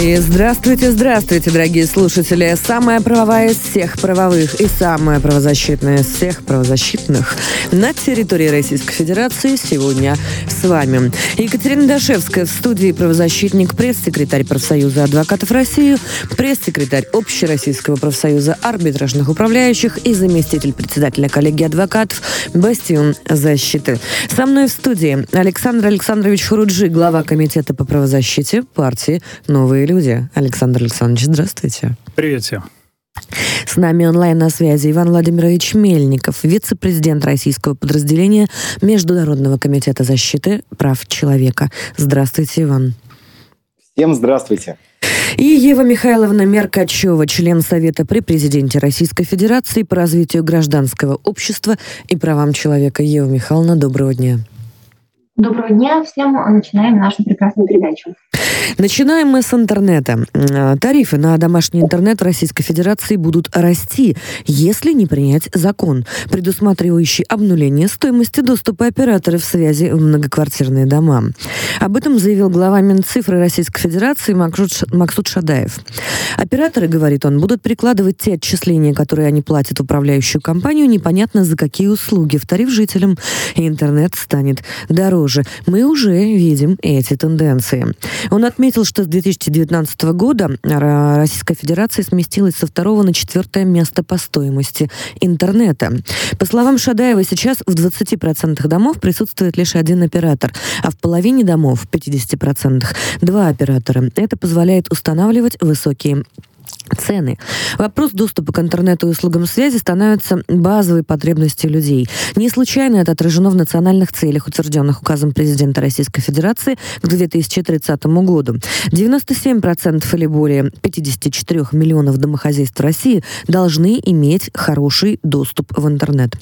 И здравствуйте, здравствуйте, дорогие слушатели. Самая правовая из всех правовых и самая правозащитная из всех правозащитных на территории Российской Федерации сегодня с вами. Екатерина Дашевская в студии правозащитник, пресс-секретарь профсоюза адвокатов России, пресс-секретарь Общероссийского профсоюза арбитражных управляющих и заместитель председателя коллегии адвокатов Бастион защиты. Со мной в студии Александр Александрович Хуруджи, глава комитета по правозащите партии «Новые люди. Александр Александрович, здравствуйте. Привет всем. С нами онлайн на связи Иван Владимирович Мельников, вице-президент российского подразделения Международного комитета защиты прав человека. Здравствуйте, Иван. Всем здравствуйте. И Ева Михайловна Меркачева, член Совета при президенте Российской Федерации по развитию гражданского общества и правам человека. Ева Михайловна, доброго дня. Доброго дня всем. Начинаем нашу прекрасную передачу. Начинаем мы с интернета. Э, тарифы на домашний интернет Российской Федерации будут расти, если не принять закон, предусматривающий обнуление стоимости доступа операторов связи в многоквартирные дома. Об этом заявил глава Минцифры Российской Федерации Максут Шадаев. Операторы, говорит он, будут прикладывать те отчисления, которые они платят управляющую компанию, непонятно за какие услуги в тариф жителям, и интернет станет дороже. Мы уже видим эти тенденции. Он отметил, что с 2019 года Российская Федерация сместилась со второго на четвертое место по стоимости интернета. По словам Шадаева, сейчас в 20% домов присутствует лишь один оператор, а в половине домов, в 50%, два оператора. Это позволяет устанавливать высокие цены. Вопрос доступа к интернету и услугам связи становится базовой потребностью людей. Не случайно это отражено в национальных целях, утвержденных указом президента Российской Федерации к 2030 году. 97% или более 54 миллионов домохозяйств России должны иметь хороший доступ в интернет.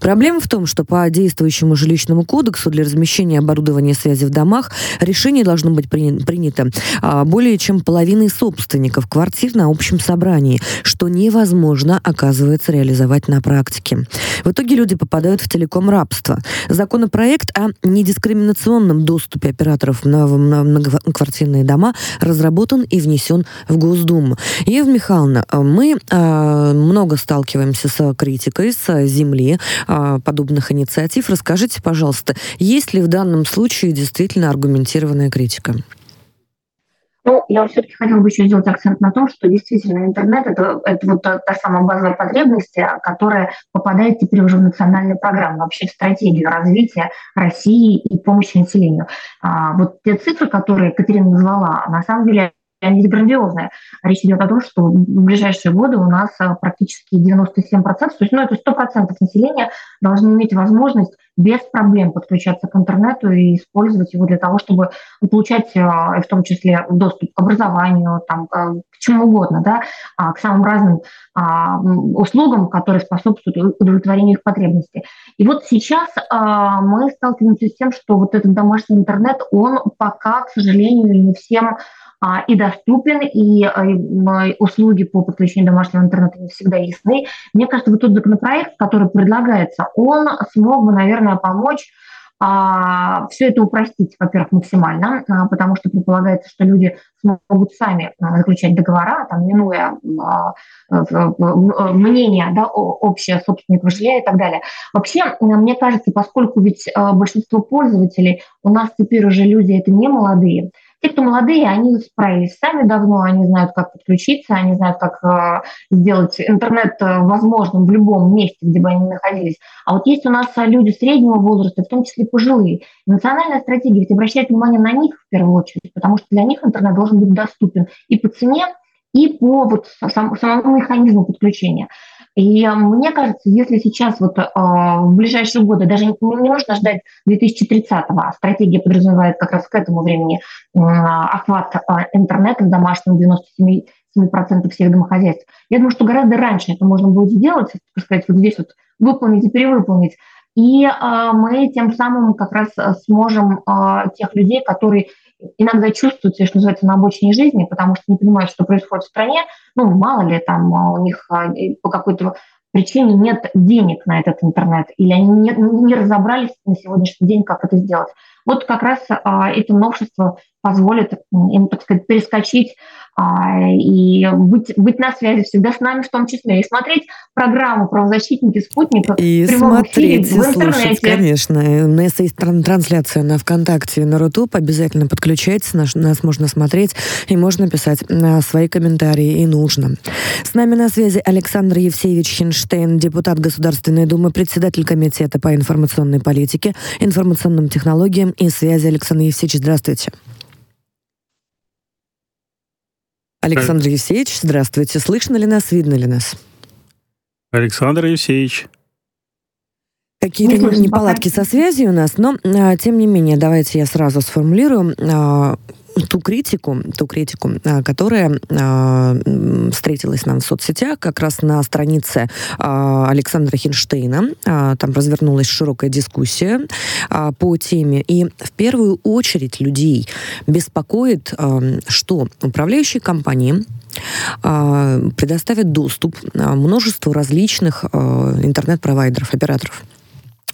Проблема в том, что по действующему жилищному кодексу для размещения оборудования связи в домах решение должно быть принято а, более чем половиной собственников квартир на общем общем собрании, что невозможно, оказывается, реализовать на практике. В итоге люди попадают в телеком-рабство. Законопроект о недискриминационном доступе операторов на многоквартирные дома разработан и внесен в Госдуму. Ева Михайловна, мы э, много сталкиваемся с критикой с земли э, подобных инициатив. Расскажите, пожалуйста, есть ли в данном случае действительно аргументированная критика? Ну, я все-таки хотела бы еще сделать акцент на том, что действительно интернет это, это вот та, та самая базовая потребность, которая попадает теперь уже в национальную программу, вообще в стратегию развития России и помощи населению. А, вот те цифры, которые Катерина назвала, на самом деле они ведь грандиозные. Речь идет о том, что в ближайшие годы у нас а, практически 97%, то есть ну, это 100% населения должны иметь возможность без проблем подключаться к интернету и использовать его для того, чтобы получать а, в том числе доступ к образованию, там, к чему угодно, да, а, к самым разным услугам, которые способствуют удовлетворению их потребностей. И вот сейчас мы сталкиваемся с тем, что вот этот домашний интернет, он пока, к сожалению, не всем а, и доступен, и а, услуги по подключению домашнего интернета не всегда ясны. Мне кажется, вот тот законопроект, который предлагается, он смог бы, наверное, помочь а, все это упростить, во-первых, максимально, а, потому что предполагается, что люди смогут сами а, заключать договора, там, минуя а, мнение да, общее собственников жилья и так далее. Вообще, мне кажется, поскольку ведь а, большинство пользователей у нас теперь уже люди это не молодые, те, кто молодые, они справились сами давно, они знают, как подключиться, они знают, как э, сделать интернет э, возможным в любом месте, где бы они находились. А вот есть у нас э, люди среднего возраста, в том числе пожилые. Национальная стратегия ведь обращает внимание на них в первую очередь, потому что для них интернет должен быть доступен и по цене, и по вот самому механизму подключения. И мне кажется, если сейчас вот э, в ближайшие годы, даже не, не нужно ждать 2030-го, а стратегия подразумевает как раз к этому времени э, охват э, интернета в домашнем 97 7% всех домохозяйств. Я думаю, что гораздо раньше это можно будет сделать, так сказать, вот здесь вот выполнить и перевыполнить. И э, мы тем самым как раз сможем э, тех людей, которые иногда чувствуют что называется, на обочине жизни, потому что не понимают, что происходит в стране, ну, мало ли там у них по какой-то причине нет денег на этот интернет, или они не, не разобрались на сегодняшний день, как это сделать. Вот как раз а, это новшество позволит им, так сказать, перескочить а, и быть, быть на связи всегда с нами в том числе. И смотреть программу «Правозащитники спутника» и смотреть, и слушать, конечно. У нас есть трансляция на ВКонтакте и на Рутуб. Обязательно подключайтесь, нас, нас можно смотреть и можно писать свои комментарии, и нужно. С нами на связи Александр Евсеевич Хинштейн, депутат Государственной Думы, председатель Комитета по информационной политике, информационным технологиям и связи. Александр Евсеевич, здравствуйте. Александр Евсеевич, здравствуйте. Слышно ли нас, видно ли нас? Александр Евсеевич. Какие-то неполадки со связью у нас, но а, тем не менее, давайте я сразу сформулирую. Ту критику, ту критику, а, которая а, встретилась нам в соцсетях, как раз на странице а, Александра Хинштейна. Там развернулась широкая дискуссия по теме. И в первую очередь людей беспокоит, что управляющие компании предоставят доступ множеству различных интернет-провайдеров, операторов.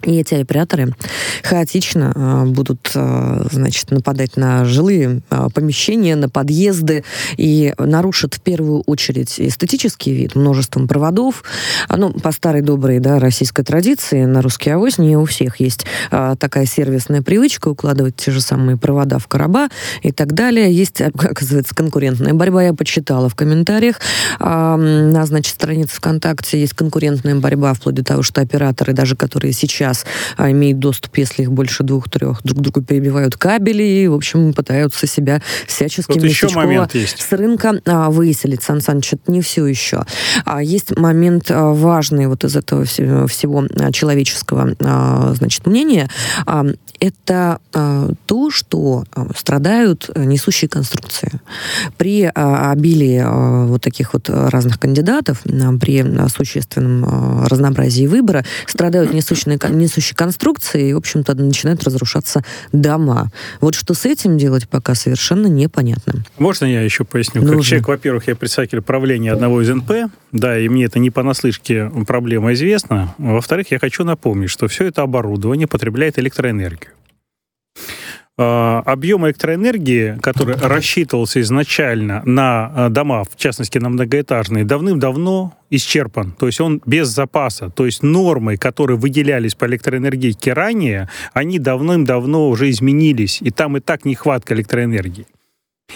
И эти операторы хаотично э, будут, э, значит, нападать на жилые э, помещения, на подъезды и нарушат в первую очередь эстетический вид множеством проводов. А, ну, по старой доброй да, российской традиции на русский авось не у всех есть такая сервисная привычка укладывать те же самые провода в короба и так далее. Есть, оказывается, конкурентная борьба. Я почитала в комментариях. На, значит, странице ВКонтакте есть конкурентная борьба вплоть до того, что операторы, даже которые сейчас сейчас а, имеют доступ, если их больше двух-трех, друг другу перебивают кабели и, в общем, пытаются себя всячески вот еще момент есть. с рынка а, выселить. Сан Саныч, это не все еще. А, есть момент а, важный вот из этого всего, всего а, человеческого, а, значит, мнения. А, это а, то, что а, страдают несущие конструкции. При а, обилии а, вот таких вот разных кандидатов, а, при существенном а, разнообразии выбора, страдают несущие, несущие конструкции, и, в общем-то, начинают разрушаться дома. Вот что с этим делать пока совершенно непонятно. Можно я еще поясню? Нужно. Как человек, во-первых, я представитель правления одного из НП, да, и мне это не понаслышке проблема известна. Во-вторых, я хочу напомнить, что все это оборудование потребляет электроэнергию. А, объем электроэнергии, который рассчитывался изначально на а, дома, в частности на многоэтажные, давным-давно исчерпан. То есть он без запаса. То есть нормы, которые выделялись по электроэнергетике ранее, они давным-давно уже изменились. И там и так нехватка электроэнергии.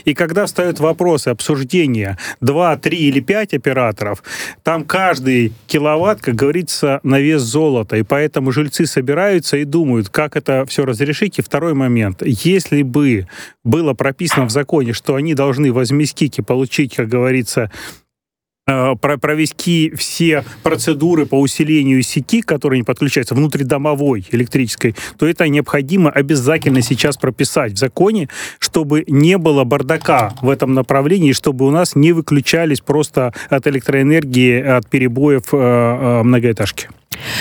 И когда встают вопросы обсуждения 2, 3 или 5 операторов, там каждый киловатт, как говорится, на вес золота. И поэтому жильцы собираются и думают, как это все разрешить. И второй момент. Если бы было прописано в законе, что они должны возместить и получить, как говорится, провести все процедуры по усилению сети, которые не подключаются, внутридомовой электрической, то это необходимо обязательно сейчас прописать в законе, чтобы не было бардака в этом направлении, чтобы у нас не выключались просто от электроэнергии, от перебоев э, э, многоэтажки.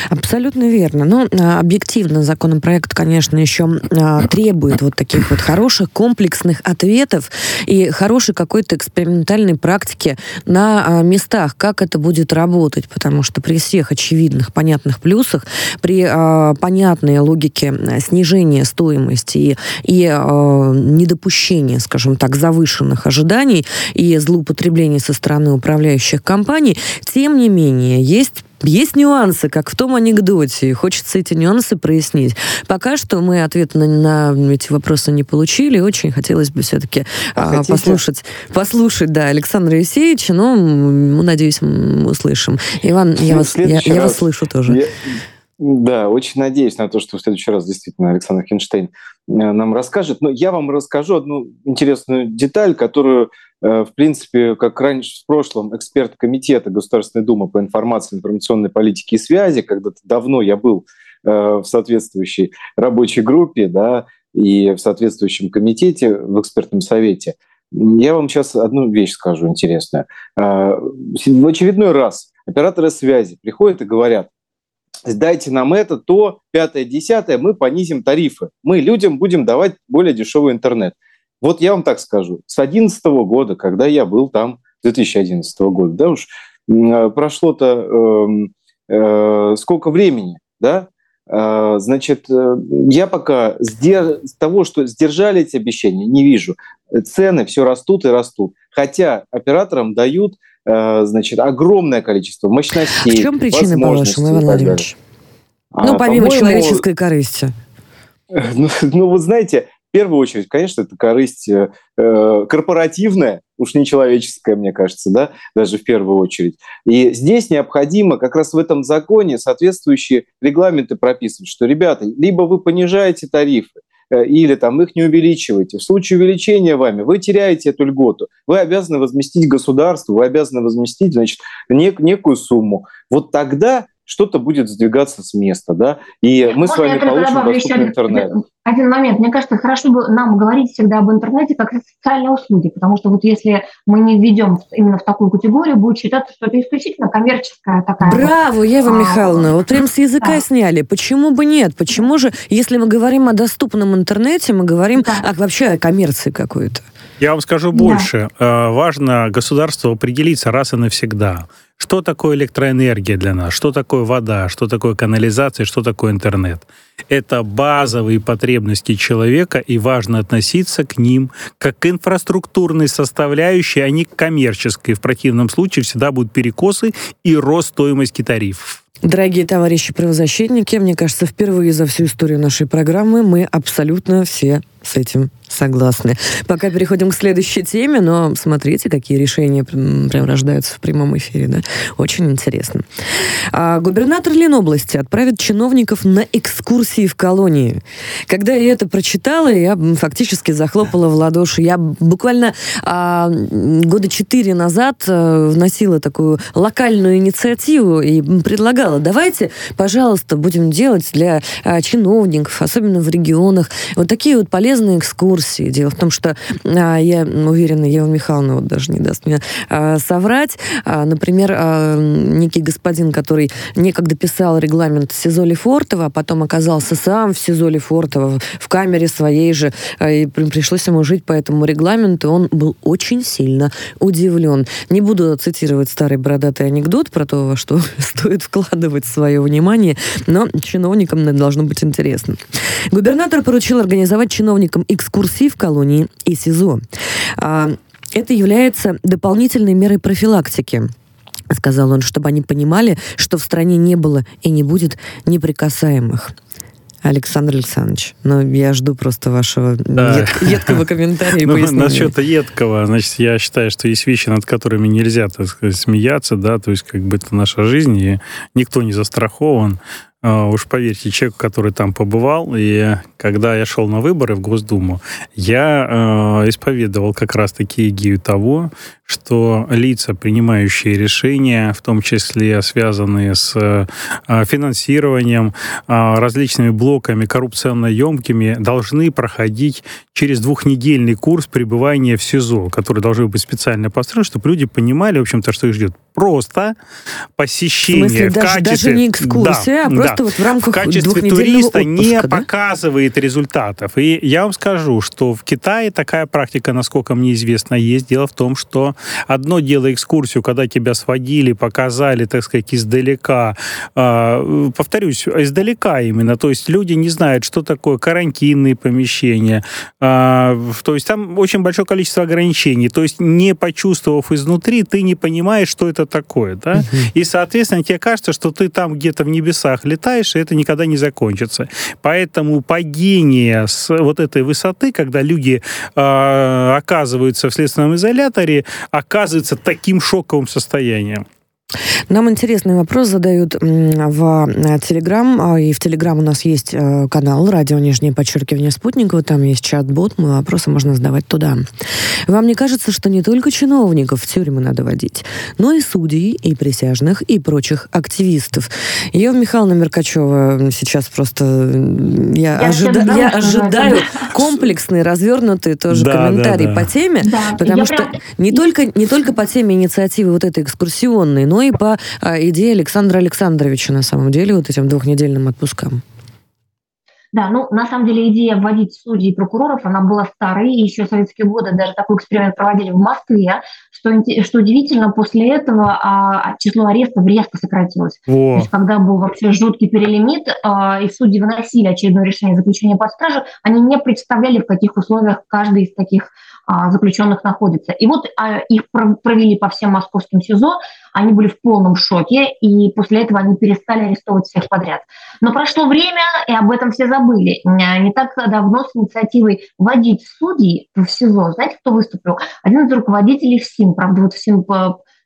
Абсолютно верно. Но а, объективно законопроект, конечно, еще а, требует вот таких вот хороших комплексных ответов и хорошей какой-то экспериментальной практики на а, местах, как это будет работать, потому что при всех очевидных, понятных плюсах, при понятной логике снижения стоимости и, и недопущения, скажем так, завышенных ожиданий и злоупотреблений со стороны управляющих компаний, тем не менее, есть есть нюансы, как в том анекдоте. Хочется эти нюансы прояснить. Пока что мы ответ на, на эти вопросы не получили. Очень хотелось бы все-таки а, послушать, послушать, да, Александра Евсеевича, но, ну, надеюсь, мы услышим. Иван, я вас, я, я вас слышу тоже. Я... Да, очень надеюсь на то, что в следующий раз действительно Александр Хинштейн э, нам расскажет. Но я вам расскажу одну интересную деталь, которую Э, в принципе, как раньше в прошлом эксперт комитета Государственной Думы по информации, информационной политике и связи, когда-то давно я был э, в соответствующей рабочей группе, да, и в соответствующем комитете, в экспертном совете. Я вам сейчас одну вещь скажу интересную. В очередной раз операторы связи приходят и говорят, дайте нам это, то, пятое, десятое, мы понизим тарифы. Мы людям будем давать более дешевый интернет. Вот я вам так скажу. С 2011 года, когда я был там, 2011 года, да уж, прошло-то э, э, сколько времени, да? Э, значит, э, я пока сдер... того, что сдержали эти обещания, не вижу. Цены все растут и растут. Хотя операторам дают Э, значит, огромное количество мощностей. В чем причина, по-вашему, Иван Владимирович? А, ну, помимо человеческой корысти. Ну, ну, вот знаете, в первую очередь, конечно, это корысть э, корпоративная, уж не человеческая, мне кажется, да, даже в первую очередь. И здесь необходимо как раз в этом законе соответствующие регламенты прописывать, что, ребята, либо вы понижаете тарифы, Э, или там их не увеличиваете. В случае увеличения вами вы теряете эту льготу. Вы обязаны возместить государству, вы обязаны возместить значит, нек- некую сумму. Вот тогда что-то будет сдвигаться с места, да, и мы с вами получим доступный интернет. Один момент. Мне кажется, хорошо бы нам говорить всегда об интернете как о социальной услуге, потому что вот если мы не введем именно в такую категорию, будет считаться, что это исключительно коммерческая такая. Браво, Ева а, Михайловна, вот прям с языка да. сняли. Почему бы нет? Почему же, если мы говорим о доступном интернете, мы говорим да. о, вообще о коммерции какой-то? Я вам скажу больше. Да. Э, важно государству определиться раз и навсегда. Что такое электроэнергия для нас? Что такое вода? Что такое канализация? Что такое интернет? Это базовые потребности человека, и важно относиться к ним как к инфраструктурной составляющей, а не к коммерческой. В противном случае всегда будут перекосы и рост стоимости тарифов. Дорогие товарищи правозащитники, мне кажется, впервые за всю историю нашей программы мы абсолютно все с этим согласны. Пока переходим к следующей теме, но смотрите, какие решения прям рождаются в прямом эфире, да? Очень интересно. А, губернатор Ленобласти отправит чиновников на экскурсии в колонии. Когда я это прочитала, я фактически захлопала в ладоши. Я буквально а, года четыре назад а, вносила такую локальную инициативу и предлагала, давайте, пожалуйста, будем делать для а, чиновников, особенно в регионах, вот такие вот полезные полезные экскурсии. Дело в том, что а, я уверена, Ева Михайловна вот даже не даст мне а, соврать. А, например, некий господин, который некогда писал регламент СИЗО Лефортово, а потом оказался сам в СИЗО Лефортово, в камере своей же, и пришлось ему жить по этому регламенту, он был очень сильно удивлен. Не буду цитировать старый бородатый анекдот про то, во что стоит вкладывать свое внимание, но чиновникам должно быть интересно. Губернатор поручил организовать чиновникам участникам экскурсий в колонии и СИЗО. А, это является дополнительной мерой профилактики сказал он, чтобы они понимали, что в стране не было и не будет неприкасаемых. Александр Александрович, ну, я жду просто вашего да. ед, едкого комментария и ну, пояснения. Насчет едкого, значит, я считаю, что есть вещи, над которыми нельзя, так сказать, смеяться, да, то есть как бы это наша жизнь, и никто не застрахован. А, уж поверьте, человек, который там побывал, и когда я шел на выборы в Госдуму, я э, исповедовал как раз-таки идею того, что лица, принимающие решения, в том числе связанные с э, финансированием, э, различными блоками коррупционно-емкими, должны проходить через двухнедельный курс пребывания в СИЗО, который должен быть специально построен, чтобы люди понимали, в общем-то, что их ждет. Просто посещение в, смысле, в даже, качестве... Даже не экскурсия, да, а просто да, вот в рамках В качестве туриста отпуска, не да? показывает результатов. И я вам скажу, что в Китае такая практика, насколько мне известно, есть. Дело в том, что одно дело экскурсию, когда тебя сводили, показали, так сказать, издалека. А, повторюсь, издалека именно. То есть люди не знают, что такое карантинные помещения. А, то есть там очень большое количество ограничений. То есть не почувствовав изнутри, ты не понимаешь, что это такое. Да? И, соответственно, тебе кажется, что ты там где-то в небесах летаешь, и это никогда не закончится. Поэтому падение с вот этой высоты, когда люди э, оказываются в следственном изоляторе, оказывается таким шоковым состоянием. Нам интересный вопрос задают в э, Телеграм, а, и в Телеграм у нас есть э, канал «Радио Нижнее подчеркивание Спутникова», там есть чат-бот, вопросы можно задавать туда. Вам не кажется, что не только чиновников в тюрьмы надо водить, но и судей, и присяжных, и прочих активистов? Ева Михайловна Меркачева сейчас просто... Я, я, ожида... я ожидаю комплексный, развернутый тоже да, комментарий да, да. по теме, да. потому я что прям... не, только, не только по теме инициативы вот этой экскурсионной, но и по а, идее Александра Александровича на самом деле, вот этим двухнедельным отпускам. Да, ну, на самом деле идея вводить судей и прокуроров, она была старой, и еще в советские годы даже такой эксперимент проводили в Москве, что, что удивительно, после этого а, а, число арестов резко сократилось. О. То есть, когда был вообще жуткий перелимит, а, и судьи выносили очередное решение заключения под стражу, они не представляли, в каких условиях каждый из таких заключенных находится. И вот а, их провели по всем московским СИЗО, они были в полном шоке, и после этого они перестали арестовывать всех подряд. Но прошло время, и об этом все забыли. Не так давно с инициативой вводить судей в СИЗО, знаете, кто выступил? Один из руководителей ФСИН, правда, вот ФСИН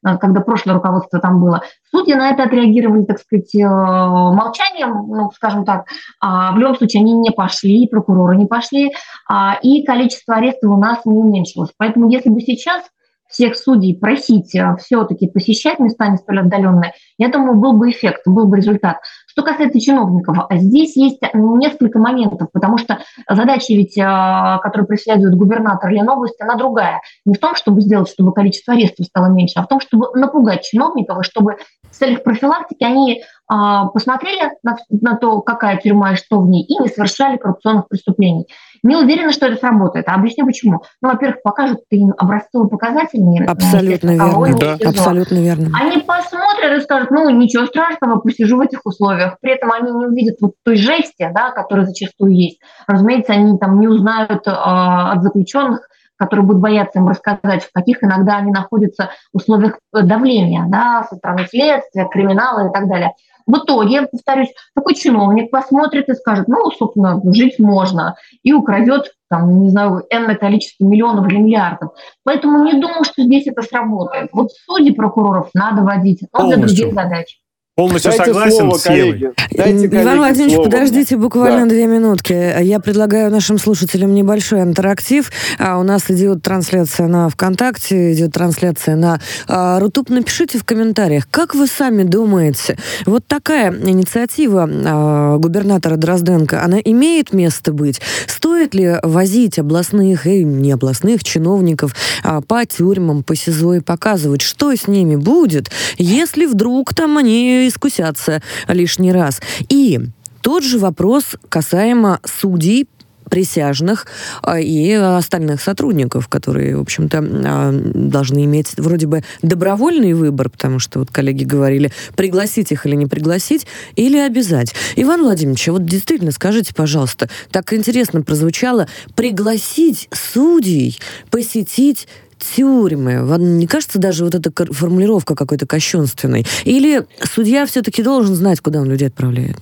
когда прошлое руководство там было. Судьи на это отреагировали, так сказать, э, молчанием, ну, скажем так. А в любом случае они не пошли, прокуроры не пошли, а, и количество арестов у нас не уменьшилось. Поэтому если бы сейчас всех судей просить э, все-таки посещать места не столь отдаленные, я думаю, был бы эффект, был бы результат. Что касается чиновников, здесь есть несколько моментов, потому что задача ведь, э, которую преследует губернатор Ленобласти, она другая. Не в том, чтобы сделать, чтобы количество арестов стало меньше, а в том, чтобы напугать чиновников, и чтобы в целях профилактики они а, посмотрели на, на то, какая тюрьма и что в ней, и не совершали коррупционных преступлений. Не уверена, что это сработает. А объясню почему. Ну, во-первых, покажут им образцово-показательные. Абсолютно верно. Да, абсолютно верно. Они посмотрят и скажут, ну, ничего страшного, посижу в этих условиях. При этом они не увидят вот той жести, да, которая зачастую есть. Разумеется, они там не узнают э, от заключенных, которые будут бояться им рассказать, в каких иногда они находятся условиях давления да, со стороны следствия, криминала и так далее. В итоге, повторюсь, такой чиновник посмотрит и скажет, ну, собственно, жить можно, и украдет, там, не знаю, энное количество миллионов или миллиардов. Поэтому не думаю, что здесь это сработает. Вот судьи прокуроров надо водить, но для других задач. Полностью Дайте согласен слово, с Евой. Дайте, Иван Владимирович, слово. подождите буквально да. две минутки. Я предлагаю нашим слушателям небольшой интерактив. А у нас идет трансляция на ВКонтакте, идет трансляция на а, Рутуб. Напишите в комментариях, как вы сами думаете, вот такая инициатива а, губернатора Дрозденко, она имеет место быть? Стоит ли возить областных и не областных чиновников а, по тюрьмам, по СИЗО и показывать, что с ними будет, если вдруг там они искусятся лишний раз. И тот же вопрос касаемо судей, присяжных а, и остальных сотрудников, которые, в общем-то, а, должны иметь вроде бы добровольный выбор, потому что вот коллеги говорили, пригласить их или не пригласить, или обязать. Иван Владимирович, вот действительно скажите, пожалуйста, так интересно прозвучало, пригласить судей посетить тюрьмы. Вам не кажется даже вот эта формулировка какой-то кощунственной? Или судья все-таки должен знать, куда он людей отправляет?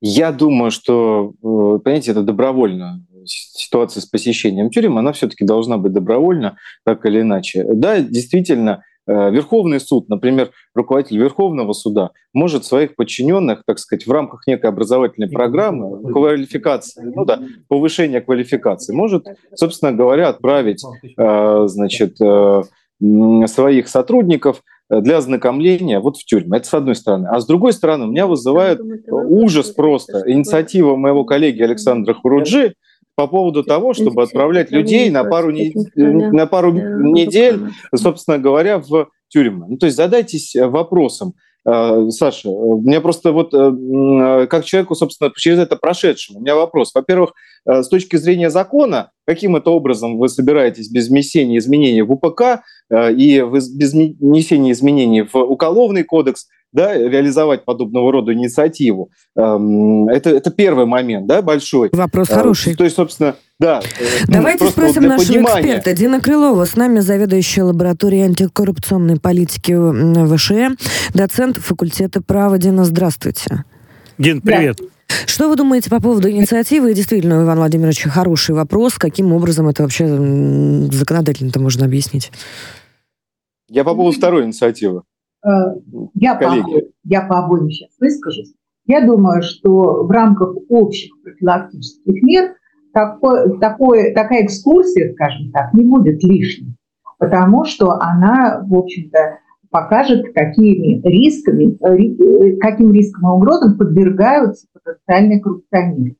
Я думаю, что, э, понимаете, это добровольно. Ситуация с посещением тюрем, она все-таки должна быть добровольна, так или иначе. Да, действительно, Верховный суд, например, руководитель Верховного суда может своих подчиненных, так сказать, в рамках некой образовательной программы, квалификации, ну да, повышения квалификации, может, собственно говоря, отправить, э, значит, э, своих сотрудников для ознакомления вот в тюрьму. Это с одной стороны. А с другой стороны, меня вызывает ужас просто инициатива моего коллеги Александра Хуруджи, по поводу того, чтобы отправлять людей на пару, не, на пару недель, собственно говоря, в тюрьму. Ну, то есть задайтесь вопросом, э, Саша, у меня просто вот э, как человеку, собственно, через это прошедшему, у меня вопрос. Во-первых, э, с точки зрения закона, каким это образом вы собираетесь без внесения изменений в УПК и без внесения изменений в Уголовный кодекс да, реализовать подобного рода инициативу. Эм, это, это первый момент, да, большой. Вопрос э, хороший. То есть, собственно, да. Э, Давайте спросим вот нашего понимания. эксперта. Дина Крылова с нами, заведующая лабораторией антикоррупционной политики ВШЭ, доцент факультета права. Дина, здравствуйте. Дин, привет. Да. Что вы думаете по поводу инициативы? И действительно, у Ивана Владимировича хороший вопрос. Каким образом это вообще законодательно-то можно объяснить? Я по поводу второй инициативы. Э, я, по обоим, я по обоим сейчас выскажусь. Я думаю, что в рамках общих профилактических мер такой, такой, такая экскурсия, скажем так, не будет лишней, потому что она, в общем-то, покажет, какими рисками, э, каким рискам и угрозам подвергаются потенциальные коррупционеры.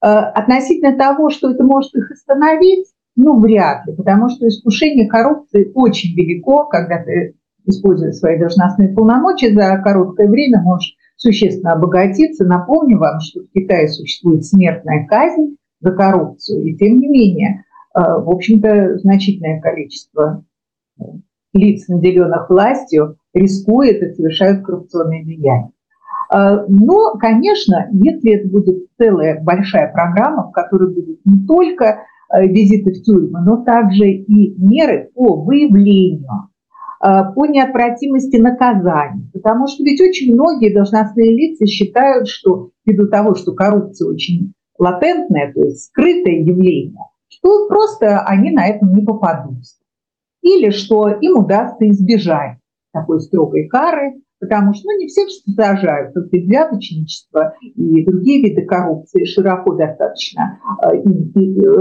Э, относительно того, что это может их остановить, ну, вряд ли, потому что искушение коррупции очень велико, когда ты, используя свои должностные полномочия, за короткое время можешь существенно обогатиться. Напомню вам, что в Китае существует смертная казнь за коррупцию, и тем не менее, э, в общем-то, значительное количество лиц, наделенных властью, рискует и совершают коррупционные деяния. Э, но, конечно, если это будет целая большая программа, в которой будет не только э, визиты в тюрьмы, но также и меры по выявлению, по неотвратимости наказаний. Потому что ведь очень многие должностные лица считают, что ввиду того, что коррупция очень латентное, то есть скрытое явление, что просто они на этом не попадутся. Или что им удастся избежать такой строгой кары, потому что ну, не все сажают, как взяточничество и другие виды коррупции широко достаточно э,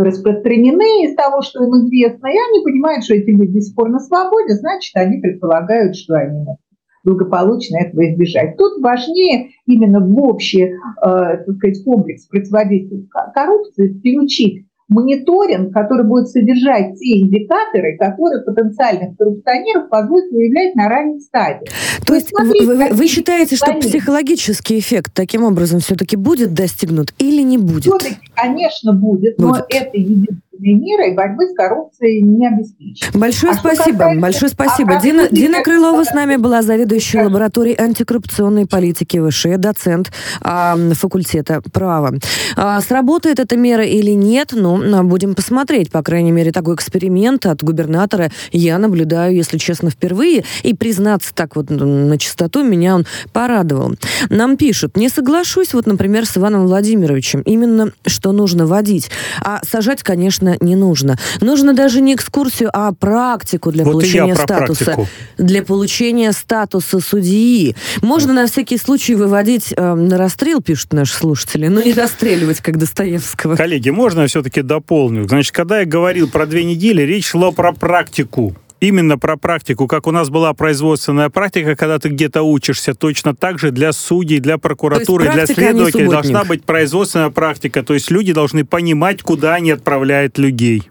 распространены из того, что им известно, и они понимают, что эти люди до на свободе, значит, они предполагают, что они могут благополучно этого избежать. Тут важнее именно в общий э, так сказать, комплекс противодействия коррупции включить мониторинг, который будет содержать те индикаторы, которые потенциальных коррупционеров позволят выявлять на ранней стадии. То есть смотрите, вы, вы считаете, что психологический эффект таким образом все-таки будет достигнут или не будет? Все-таки, конечно, будет, будет, но это единственное мира и борьбы с коррупцией не обеспечить. Большое а спасибо, касается... большое спасибо. А Дина, Дина Крылова с нами была заведующая лабораторией антикоррупционной политики ВШ, доцент а, факультета права. А, сработает эта мера или нет, ну, будем посмотреть. По крайней мере, такой эксперимент от губернатора я наблюдаю, если честно, впервые. И признаться так вот на чистоту, меня он порадовал. Нам пишут, не соглашусь, вот, например, с Иваном Владимировичем, именно что нужно водить. А сажать, конечно, конечно, не нужно. Нужно даже не экскурсию, а практику для вот получения статуса. Практику. Для получения статуса судьи. Можно на всякий случай выводить э, на расстрел, пишут наши слушатели, но не расстреливать, как Достоевского. Коллеги, можно я все-таки дополню? Значит, когда я говорил про две недели, речь шла про практику именно про практику, как у нас была производственная практика, когда ты где-то учишься, точно так же для судей, для прокуратуры, для а следователей должна быть производственная практика. То есть люди должны понимать, куда они отправляют людей.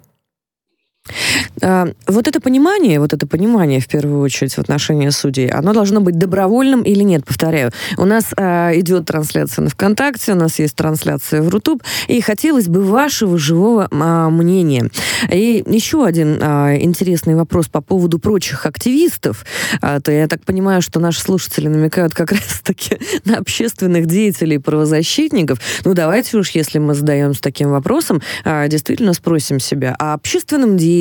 А, вот это понимание, вот это понимание, в первую очередь, в отношении судей, оно должно быть добровольным или нет, повторяю. У нас а, идет трансляция на ВКонтакте, у нас есть трансляция в Рутуб, и хотелось бы вашего живого а, мнения. И еще один а, интересный вопрос по поводу прочих активистов. А, то я так понимаю, что наши слушатели намекают как раз-таки на общественных деятелей, правозащитников. Ну, давайте уж, если мы задаемся таким вопросом, а, действительно спросим себя, а общественным деятелям,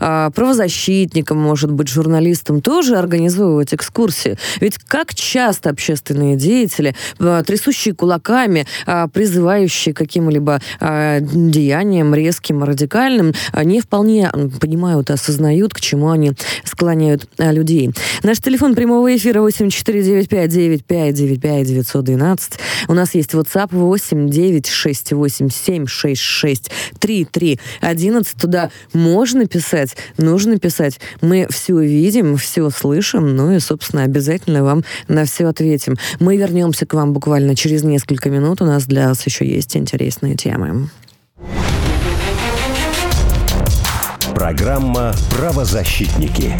а, правозащитникам, может быть, журналистам тоже организовывать экскурсии. Ведь как часто общественные деятели, а, трясущие кулаками, а, призывающие каким-либо деяниям резким, радикальным, не вполне понимают осознают, к чему они склоняют людей. Наш телефон прямого эфира 8495-9595-912. У нас есть WhatsApp 8 968 766 33 11. Туда можно писать, нужно писать. Мы все видим, все слышим, ну и, собственно, обязательно вам на все ответим. Мы вернемся к вам буквально через несколько минут. У нас для вас еще есть интересные темы. Программа «Правозащитники».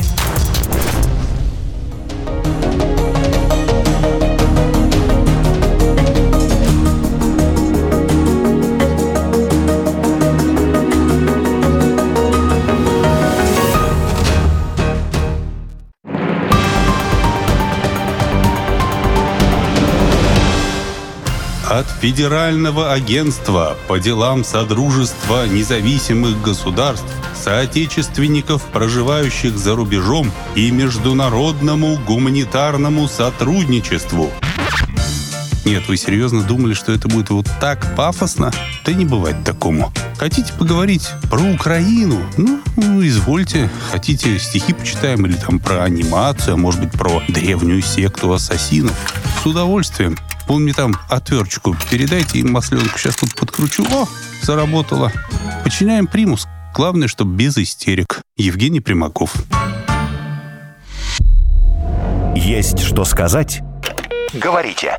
От Федерального агентства по делам Содружества независимых государств, соотечественников, проживающих за рубежом и международному гуманитарному сотрудничеству – Нет, вы серьезно думали, что это будет вот так пафосно? Да не бывает такому. Хотите поговорить про Украину? Ну, извольте. Хотите стихи почитаем или там про анимацию, а может быть про древнюю секту ассасинов? С удовольствием. Вон мне там отверточку передайте им масленку. Сейчас тут подкручу. О, заработало. Починяем примус. Главное, чтобы без истерик. Евгений Примаков. Есть что сказать? Говорите.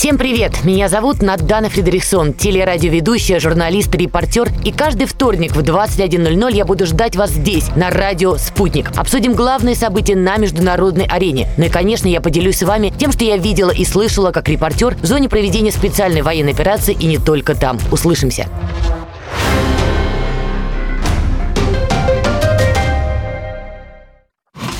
Всем привет! Меня зовут Надана Фредериксон, телерадиоведущая, журналист, репортер. И каждый вторник в 21.00 я буду ждать вас здесь, на радио «Спутник». Обсудим главные события на международной арене. Ну и, конечно, я поделюсь с вами тем, что я видела и слышала как репортер в зоне проведения специальной военной операции и не только там. Услышимся!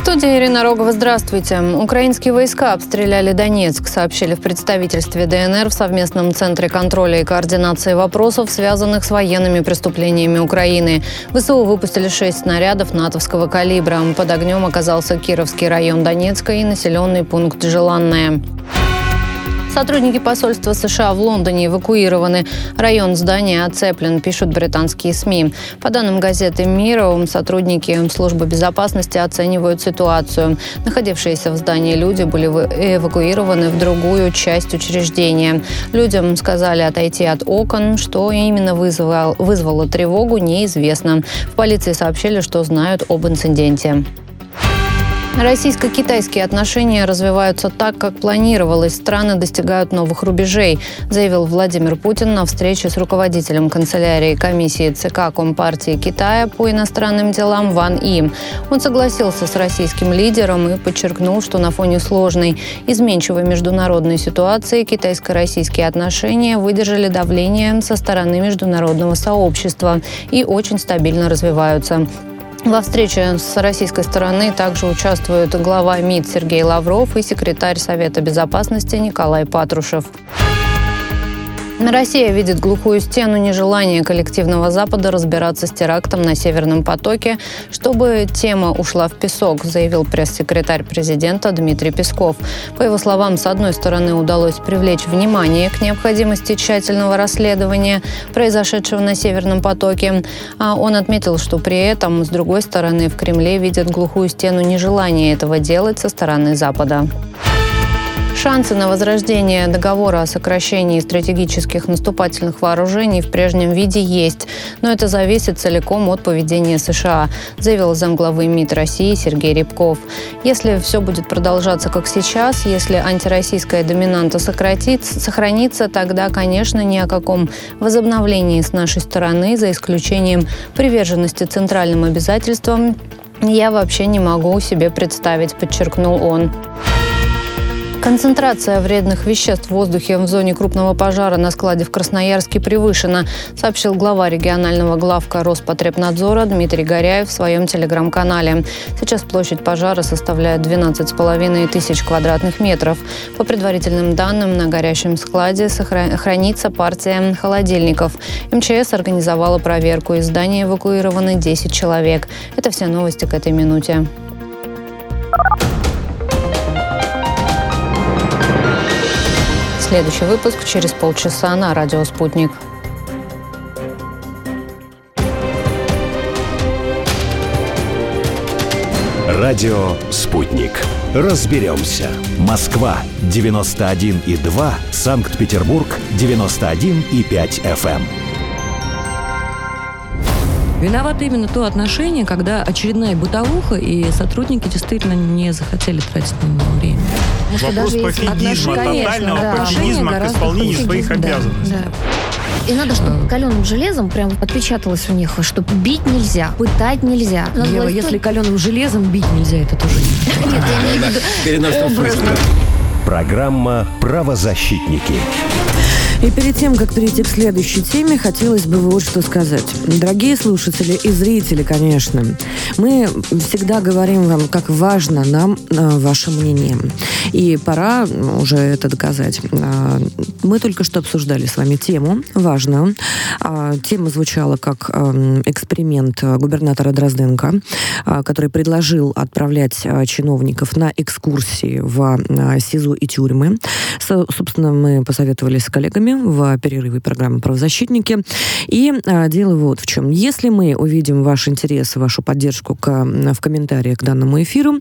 Студия Ирина Рогова, здравствуйте. Украинские войска обстреляли Донецк, сообщили в представительстве ДНР в совместном Центре контроля и координации вопросов, связанных с военными преступлениями Украины. ВСУ выпустили шесть снарядов натовского калибра. Под огнем оказался Кировский район Донецка и населенный пункт Желанное. Сотрудники посольства США в Лондоне эвакуированы. Район здания оцеплен, пишут британские СМИ. По данным газеты «Мира», сотрудники службы безопасности оценивают ситуацию. Находившиеся в здании люди были эвакуированы в другую часть учреждения. Людям сказали отойти от окон. Что именно вызвало, вызвало тревогу, неизвестно. В полиции сообщили, что знают об инциденте. Российско-китайские отношения развиваются так, как планировалось. Страны достигают новых рубежей, заявил Владимир Путин на встрече с руководителем канцелярии комиссии ЦК Компартии Китая по иностранным делам Ван И. Он согласился с российским лидером и подчеркнул, что на фоне сложной, изменчивой международной ситуации китайско-российские отношения выдержали давление со стороны международного сообщества и очень стабильно развиваются. Во встрече с российской стороны также участвуют глава МИД Сергей Лавров и секретарь Совета безопасности Николай Патрушев. Россия видит глухую стену нежелания коллективного Запада разбираться с терактом на Северном потоке, чтобы тема ушла в песок, заявил пресс-секретарь президента Дмитрий Песков. По его словам, с одной стороны удалось привлечь внимание к необходимости тщательного расследования произошедшего на Северном потоке, а он отметил, что при этом, с другой стороны, в Кремле видят глухую стену нежелания этого делать со стороны Запада. Шансы на возрождение договора о сокращении стратегических наступательных вооружений в прежнем виде есть, но это зависит целиком от поведения США, заявил замглавы МИД России Сергей Рябков. Если все будет продолжаться как сейчас, если антироссийская доминанта сократится, сохранится, тогда, конечно, ни о каком возобновлении с нашей стороны, за исключением приверженности центральным обязательствам, я вообще не могу себе представить, подчеркнул он. Концентрация вредных веществ в воздухе в зоне крупного пожара на складе в Красноярске превышена, сообщил глава регионального главка Роспотребнадзора Дмитрий Горяев в своем телеграм-канале. Сейчас площадь пожара составляет 12,5 тысяч квадратных метров. По предварительным данным, на горящем складе хранится партия холодильников. МЧС организовала проверку. Из здания эвакуированы 10 человек. Это все новости к этой минуте. Следующий выпуск через полчаса на радио «Спутник». Радио «Спутник». Разберемся. Москва, 91,2. Санкт-Петербург, 91,5 FM. Виновато именно то отношение, когда очередная бытовуха, и сотрудники действительно не захотели тратить на него время. Вопрос пофигизма, тотального да. пофигизма к исполнению своих обязанностей. Да. И надо, чтобы каленым железом прям отпечаталось у них, что бить нельзя, пытать нельзя. Ева, если каленым железом бить нельзя, это тоже Нет, я имею в виду Программа «Правозащитники». И перед тем, как перейти к следующей теме, хотелось бы вот что сказать. Дорогие слушатели и зрители, конечно, мы всегда говорим вам, как важно нам а, ваше мнение. И пора уже это доказать. А, мы только что обсуждали с вами тему важную. А, тема звучала как эксперимент губернатора Дрозденко, который предложил отправлять чиновников на экскурсии в СИЗО и тюрьмы. Собственно, мы посоветовались с коллегами вами в перерыве программы «Правозащитники». И а, дело вот в чем. Если мы увидим ваш интерес, вашу поддержку к, в комментариях к данному эфиру,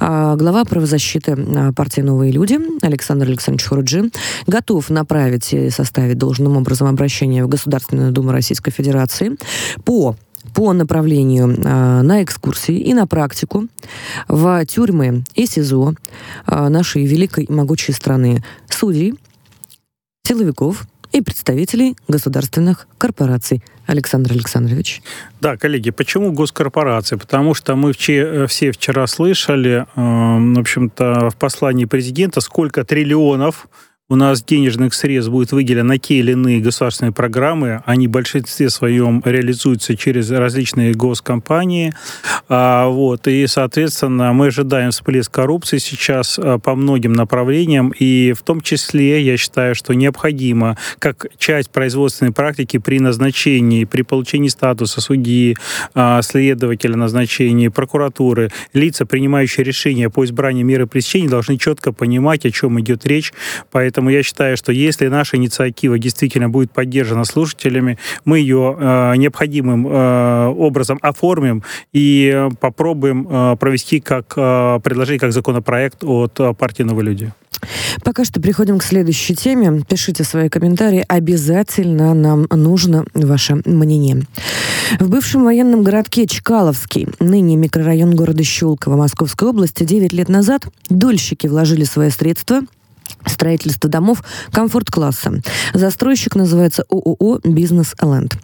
а, глава правозащиты а, партии «Новые люди» Александр Александрович Хуруджи готов направить и составить должным образом обращение в Государственную Думу Российской Федерации по по направлению э, на экскурсии и на практику в тюрьмы и СИЗО э, нашей великой и могучей страны судей, силовиков и представителей государственных корпораций. Александр Александрович. Да, коллеги, почему госкорпорации? Потому что мы э, все вчера слышали, э, в общем-то, в послании президента, сколько триллионов у нас денежных средств будет выделено те или иные государственные программы, они в большинстве своем реализуются через различные госкомпании. А, вот, и, соответственно, мы ожидаем всплеск коррупции сейчас а, по многим направлениям, и в том числе я считаю, что необходимо, как часть производственной практики при назначении, при получении статуса судьи, а, следователя назначения, прокуратуры, лица, принимающие решения по избранию меры пресечения, должны четко понимать, о чем идет речь, поэтому Поэтому я считаю, что если наша инициатива действительно будет поддержана слушателями, мы ее э, необходимым э, образом оформим и попробуем э, провести как э, предложить как законопроект от э, партии «Новые люди». Пока что переходим к следующей теме. Пишите свои комментарии. Обязательно нам нужно ваше мнение. В бывшем военном городке Чкаловский, ныне микрорайон города Щелково Московской области, 9 лет назад дольщики вложили свои средства строительство домов комфорт-класса. Застройщик называется ООО «Бизнес Ленд».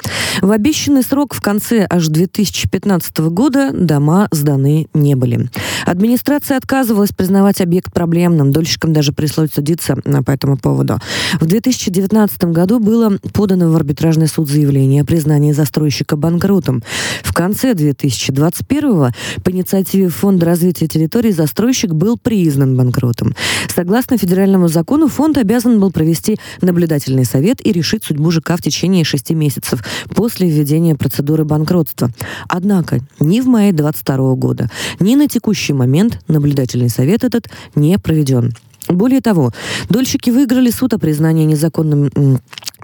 В обещанный срок в конце аж 2015 года дома сданы не были. Администрация отказывалась признавать объект проблемным, дольщикам даже пришлось судиться по этому поводу. В 2019 году было подано в арбитражный суд заявление о признании застройщика банкротом. В конце 2021 по инициативе Фонда развития территорий застройщик был признан банкротом. Согласно федеральному закону, фонд обязан был провести наблюдательный совет и решить судьбу ЖК в течение шести месяцев после введения процедуры банкротства. Однако ни в мае 2022 года, ни на текущий момент наблюдательный совет этот не проведен. Более того, дольщики выиграли суд о признании незаконным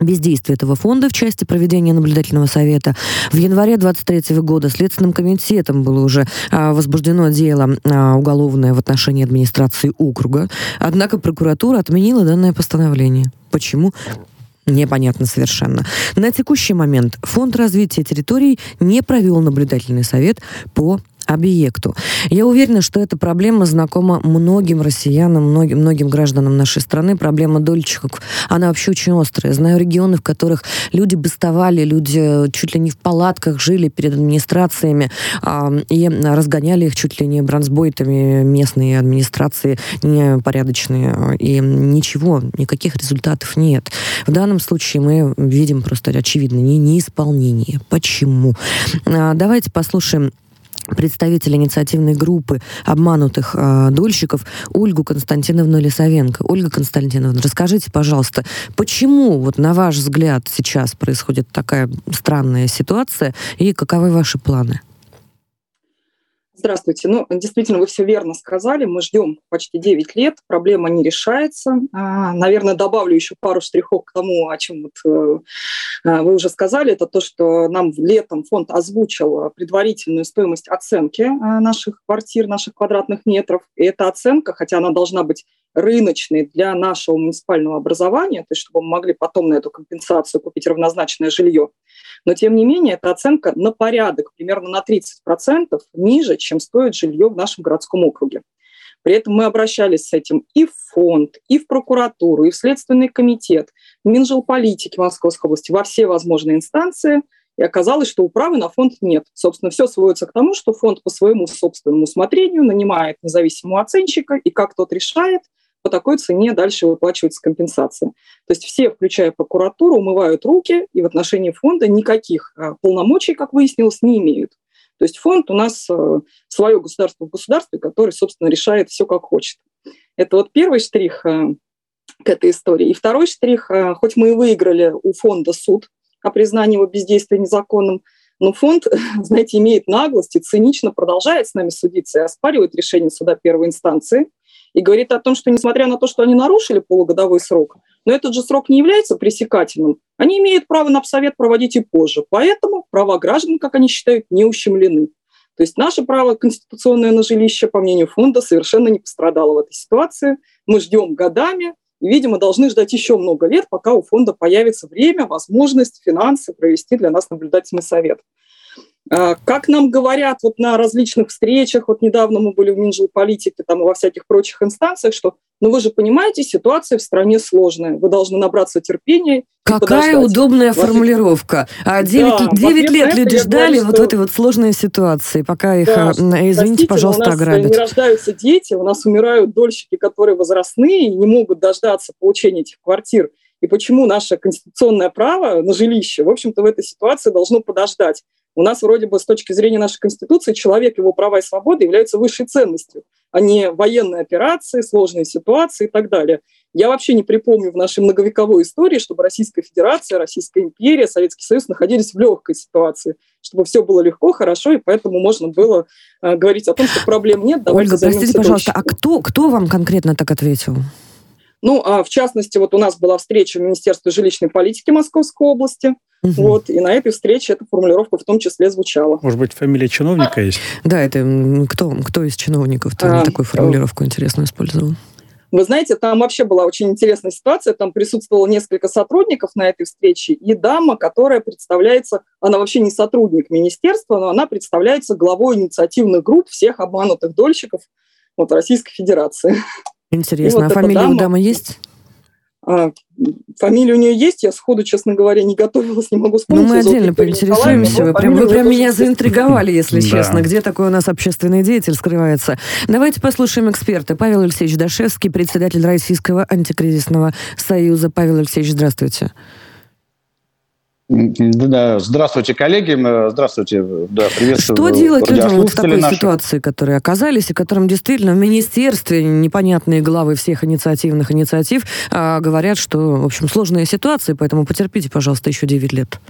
бездействия этого фонда в части проведения наблюдательного совета. В январе 23 года Следственным комитетом было уже а, возбуждено дело а, уголовное в отношении администрации округа. Однако прокуратура отменила данное постановление. Почему? непонятно совершенно. На текущий момент Фонд развития территорий не провел наблюдательный совет по объекту. Я уверена, что эта проблема знакома многим россиянам, многим, многим гражданам нашей страны. Проблема дольщиков, она вообще очень острая. Знаю регионы, в которых люди бастовали, люди чуть ли не в палатках жили перед администрациями э, и разгоняли их чуть ли не бронзбойтами местные администрации непорядочные. И ничего, никаких результатов нет. В данном случае мы видим просто очевидно не, неисполнение. Почему? А, давайте послушаем представитель инициативной группы обманутых э, дольщиков Ольгу Константиновну Лисовенко. Ольга Константиновна, расскажите, пожалуйста, почему, вот на ваш взгляд, сейчас происходит такая странная ситуация и каковы ваши планы? Здравствуйте. Ну, действительно, вы все верно сказали. Мы ждем почти 9 лет, проблема не решается. А, наверное, добавлю еще пару штрихов к тому, о чем вот э, э, вы уже сказали. Это то, что нам летом фонд озвучил предварительную стоимость оценки э, наших квартир, наших квадратных метров. И эта оценка, хотя она должна быть рыночной для нашего муниципального образования, то есть чтобы мы могли потом на эту компенсацию купить равнозначное жилье, но, тем не менее, эта оценка на порядок, примерно на 30% ниже, чем стоит жилье в нашем городском округе. При этом мы обращались с этим и в фонд, и в прокуратуру, и в Следственный комитет, в Минжилполитики Московской области, во все возможные инстанции. И оказалось, что управы на фонд нет. Собственно, все сводится к тому, что фонд по своему собственному усмотрению нанимает независимого оценщика, и как тот решает, по такой цене дальше выплачивается компенсация. То есть все, включая прокуратуру, умывают руки и в отношении фонда никаких а, полномочий, как выяснилось, не имеют. То есть фонд у нас э, свое государство в государстве, который, собственно, решает все, как хочет. Это вот первый штрих э, к этой истории. И второй штрих, э, хоть мы и выиграли у фонда суд о признании его бездействия незаконным, но фонд, знаете, имеет наглость и цинично продолжает с нами судиться и оспаривает решение суда первой инстанции и говорит о том, что несмотря на то, что они нарушили полугодовой срок, но этот же срок не является пресекательным, они имеют право на обсовет проводить и позже. Поэтому права граждан, как они считают, не ущемлены. То есть наше право конституционное на жилище, по мнению фонда, совершенно не пострадало в этой ситуации. Мы ждем годами, и, видимо, должны ждать еще много лет, пока у фонда появится время, возможность, финансы провести для нас наблюдательный совет. А, как нам говорят вот на различных встречах, вот недавно мы были в Минжилполитике там и во всяких прочих инстанциях, что, ну вы же понимаете, ситуация в стране сложная, вы должны набраться терпения. Какая удобная формулировка. А 9, да, 9 лет люди ждали говорю, вот что... этой вот сложной ситуации, пока их, да, извините, простите, пожалуйста, у нас ограбят. не рождаются дети, у нас умирают дольщики, которые возрастные и не могут дождаться получения этих квартир. И почему наше конституционное право на жилище, в общем-то, в этой ситуации должно подождать? У нас вроде бы с точки зрения нашей Конституции человек, его права и свободы являются высшей ценностью, а не военные операции, сложные ситуации и так далее. Я вообще не припомню в нашей многовековой истории, чтобы Российская Федерация, Российская империя, Советский Союз находились в легкой ситуации, чтобы все было легко, хорошо, и поэтому можно было э, говорить о том, что проблем нет. Ольга, простите, пожалуйста, а кто, кто вам конкретно так ответил? Ну, а в частности, вот у нас была встреча в Министерстве жилищной политики Московской области. Угу. Вот, и на этой встрече эта формулировка в том числе звучала. Может быть, фамилия чиновника есть? Да, это кто, кто из чиновников а, такую формулировку интересно использовал? Вы знаете, там вообще была очень интересная ситуация. Там присутствовало несколько сотрудников на этой встрече, и дама, которая представляется, она вообще не сотрудник министерства, но она представляется главой инициативных групп всех обманутых дольщиков вот, Российской Федерации. Интересно, вот а фамилия дама, у дамы есть? А, фамилия у нее есть, я сходу, честно говоря, не готовилась, не могу вспомнить. Ну, мы отдельно поинтересуемся. Вы прям, вы прям меня заинтриговали, если честно. Где такой у нас общественный деятель скрывается? Давайте послушаем эксперта. Павел Алексеевич Дашевский, председатель Российского антикризисного союза. Павел Алексеевич, здравствуйте. Здравствуйте, коллеги. Здравствуйте. Да, приветствую. Что делать людям вот в такой наших? ситуации, которые оказались, и которым действительно в министерстве непонятные главы всех инициативных инициатив а, говорят, что, в общем, сложная ситуация, поэтому потерпите, пожалуйста, еще 9 лет.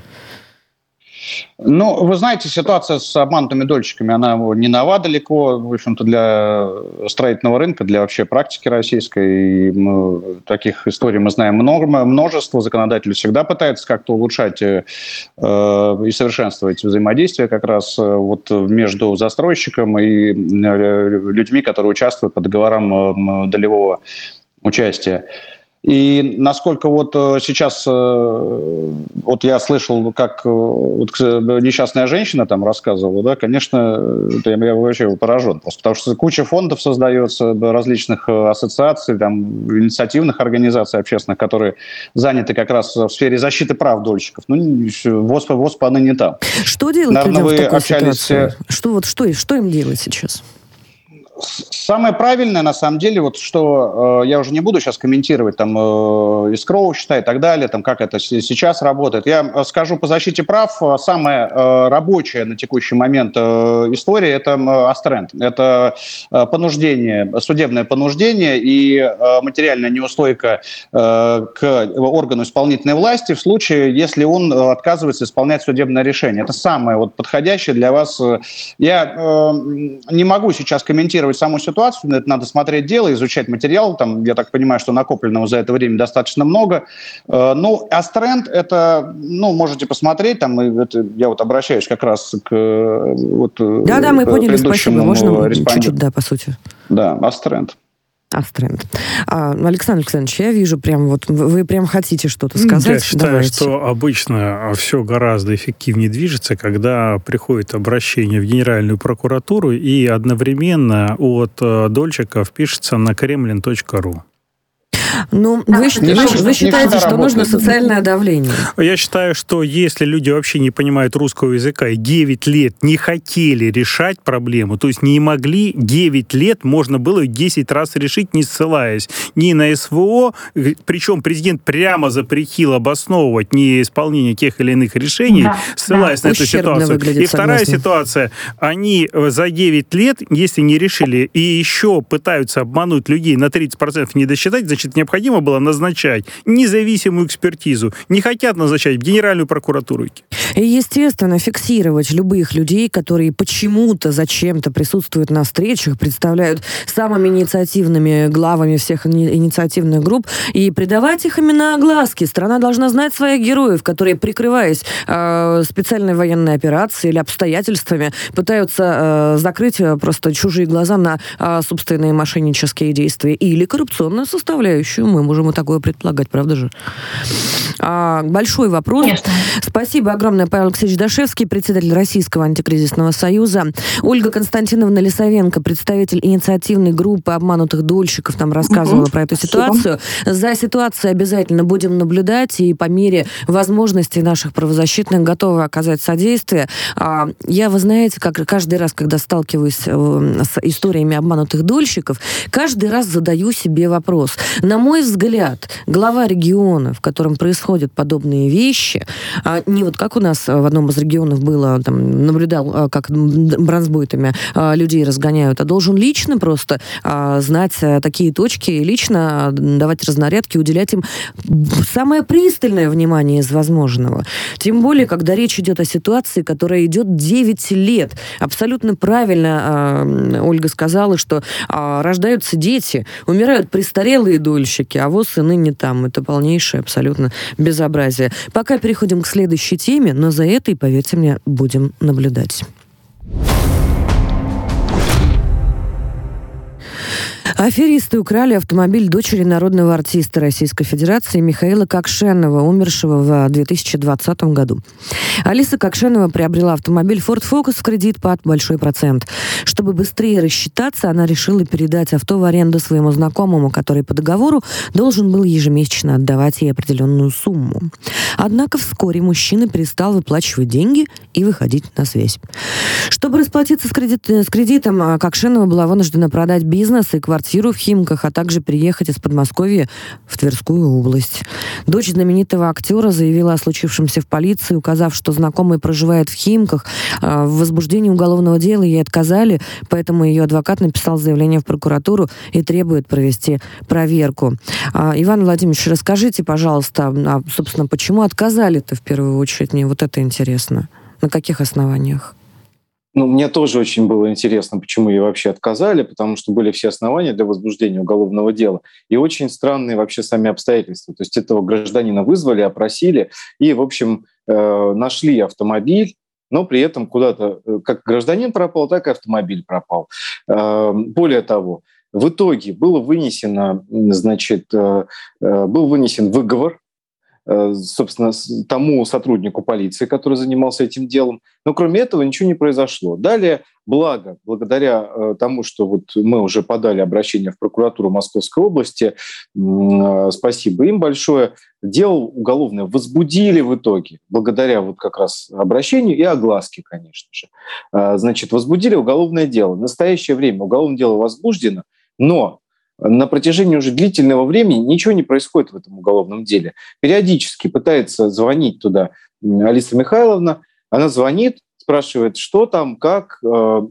Ну, вы знаете, ситуация с обманутыми дольщиками, она не нова далеко, в общем-то, для строительного рынка, для вообще практики российской. И таких историй мы знаем много, множество. Законодатели всегда пытаются как-то улучшать э, и совершенствовать взаимодействие как раз э, вот между застройщиком и э, людьми, которые участвуют по договорам э, долевого участия. И насколько вот э, сейчас, э, вот я слышал, как э, вот несчастная женщина там рассказывала, да, конечно, я, я вообще поражен. Просто потому что куча фондов создается, различных ассоциаций, там, инициативных организаций общественных, которые заняты как раз в сфере защиты прав дольщиков. Ну, ВОЗ, ВОЗ не там. Что делать Наверное, людям в такой общались... ситуации? Что, вот, что, что им делать сейчас? Самое правильное, на самом деле, вот что э, я уже не буду сейчас комментировать, там, э, искроу счета и так далее, там, как это сейчас работает. Я э, скажу по защите прав, э, самая э, рабочая на текущий момент э, история – это э. Это э, понуждение, судебное понуждение и э, материальная неустойка э, к органу исполнительной власти в случае, если он э, отказывается исполнять судебное решение. Это самое вот подходящее для вас. Я э, не могу сейчас комментировать анализировать саму ситуацию, это надо смотреть дело, изучать материал, там, я так понимаю, что накопленного за это время достаточно много. Э, ну, Астренд, это, ну, можете посмотреть, там, это, я вот обращаюсь как раз к вот, Да-да, мы поняли, спасибо, можно чуть-чуть, да, по сути. Да, Астренд. Астренд. А, Александр Александрович, я вижу, прям вот вы прям хотите что-то сказать. Я считаю, Давайте. что обычно все гораздо эффективнее движется, когда приходит обращение в Генеральную прокуратуру и одновременно от э, дольщиков пишется на kremlin.ru. Ну, вы, вы, вы считаете, что нужно социальное давление? Я считаю, что если люди вообще не понимают русского языка и 9 лет не хотели решать проблему, то есть не могли, 9 лет можно было 10 раз решить, не ссылаясь ни на СВО, причем президент прямо запретил обосновывать неисполнение тех или иных решений, да, ссылаясь да. на эту ситуацию. И вторая ситуация, они за 9 лет, если не решили, и еще пытаются обмануть людей на 30% не досчитать, значит, необходимо было назначать независимую экспертизу. Не хотят назначать в Генеральную прокуратуру. И, естественно, фиксировать любых людей, которые почему-то, зачем-то присутствуют на встречах, представляют самыми инициативными главами всех инициативных групп, и придавать их именно огласки. Страна должна знать своих героев, которые, прикрываясь э, специальной военной операцией или обстоятельствами, пытаются э, закрыть э, просто чужие глаза на э, собственные мошеннические действия или коррупционную составляющую будущую. Мы можем и такое предполагать, правда же? А, большой вопрос. Конечно. Спасибо огромное, Павел Алексеевич Дашевский, председатель Российского антикризисного союза. Ольга Константиновна Лисовенко, представитель инициативной группы обманутых дольщиков, нам рассказывала угу. про эту ситуацию. Спасибо. За ситуацией обязательно будем наблюдать и по мере возможностей наших правозащитных готовы оказать содействие. А, я, вы знаете, как каждый раз, когда сталкиваюсь э, с историями обманутых дольщиков, каждый раз задаю себе вопрос. На мой взгляд, глава региона, в котором происходят подобные вещи, а не вот как у нас в одном из регионов было, там, наблюдал, а, как бронзбойтами а, людей разгоняют, а должен лично просто знать такие точки, лично давать разнарядки, уделять им самое пристальное внимание из возможного. Тем более, когда речь идет о ситуации, которая идет 9 лет. Абсолютно правильно Ольга сказала, что рождаются дети, умирают престарелые дольщики, курильщики, а вот сыны не там. Это полнейшее абсолютно безобразие. Пока переходим к следующей теме, но за этой, поверьте мне, будем наблюдать. Аферисты украли автомобиль дочери народного артиста Российской Федерации Михаила Кокшенова, умершего в 2020 году. Алиса Кокшенова приобрела автомобиль Ford Focus в кредит под большой процент. Чтобы быстрее рассчитаться, она решила передать авто в аренду своему знакомому, который по договору должен был ежемесячно отдавать ей определенную сумму. Однако вскоре мужчина перестал выплачивать деньги и выходить на связь. Чтобы расплатиться с, кредит, с кредитом, Кокшенова была вынуждена продать бизнес и квартиру квартиру в Химках, а также приехать из Подмосковья в Тверскую область. Дочь знаменитого актера заявила о случившемся в полиции, указав, что знакомый проживает в Химках. А, в возбуждении уголовного дела ей отказали, поэтому ее адвокат написал заявление в прокуратуру и требует провести проверку. А, Иван Владимирович, расскажите, пожалуйста, а, собственно, почему отказали-то в первую очередь? Мне вот это интересно. На каких основаниях? Ну, мне тоже очень было интересно, почему ее вообще отказали, потому что были все основания для возбуждения уголовного дела. И очень странные вообще сами обстоятельства. То есть этого гражданина вызвали, опросили и, в общем, э, нашли автомобиль, но при этом куда-то э, как гражданин пропал, так и автомобиль пропал. Э, более того, в итоге было вынесено, значит, был вынесен выговор собственно, тому сотруднику полиции, который занимался этим делом. Но кроме этого ничего не произошло. Далее, благо, благодаря э, тому, что вот мы уже подали обращение в прокуратуру Московской области, э, спасибо им большое, дело уголовное возбудили в итоге, благодаря вот как раз обращению и огласке, конечно же. Значит, возбудили уголовное дело. В настоящее время уголовное дело возбуждено, но на протяжении уже длительного времени ничего не происходит в этом уголовном деле. Периодически пытается звонить туда Алиса Михайловна, она звонит, спрашивает, что там, как. Э,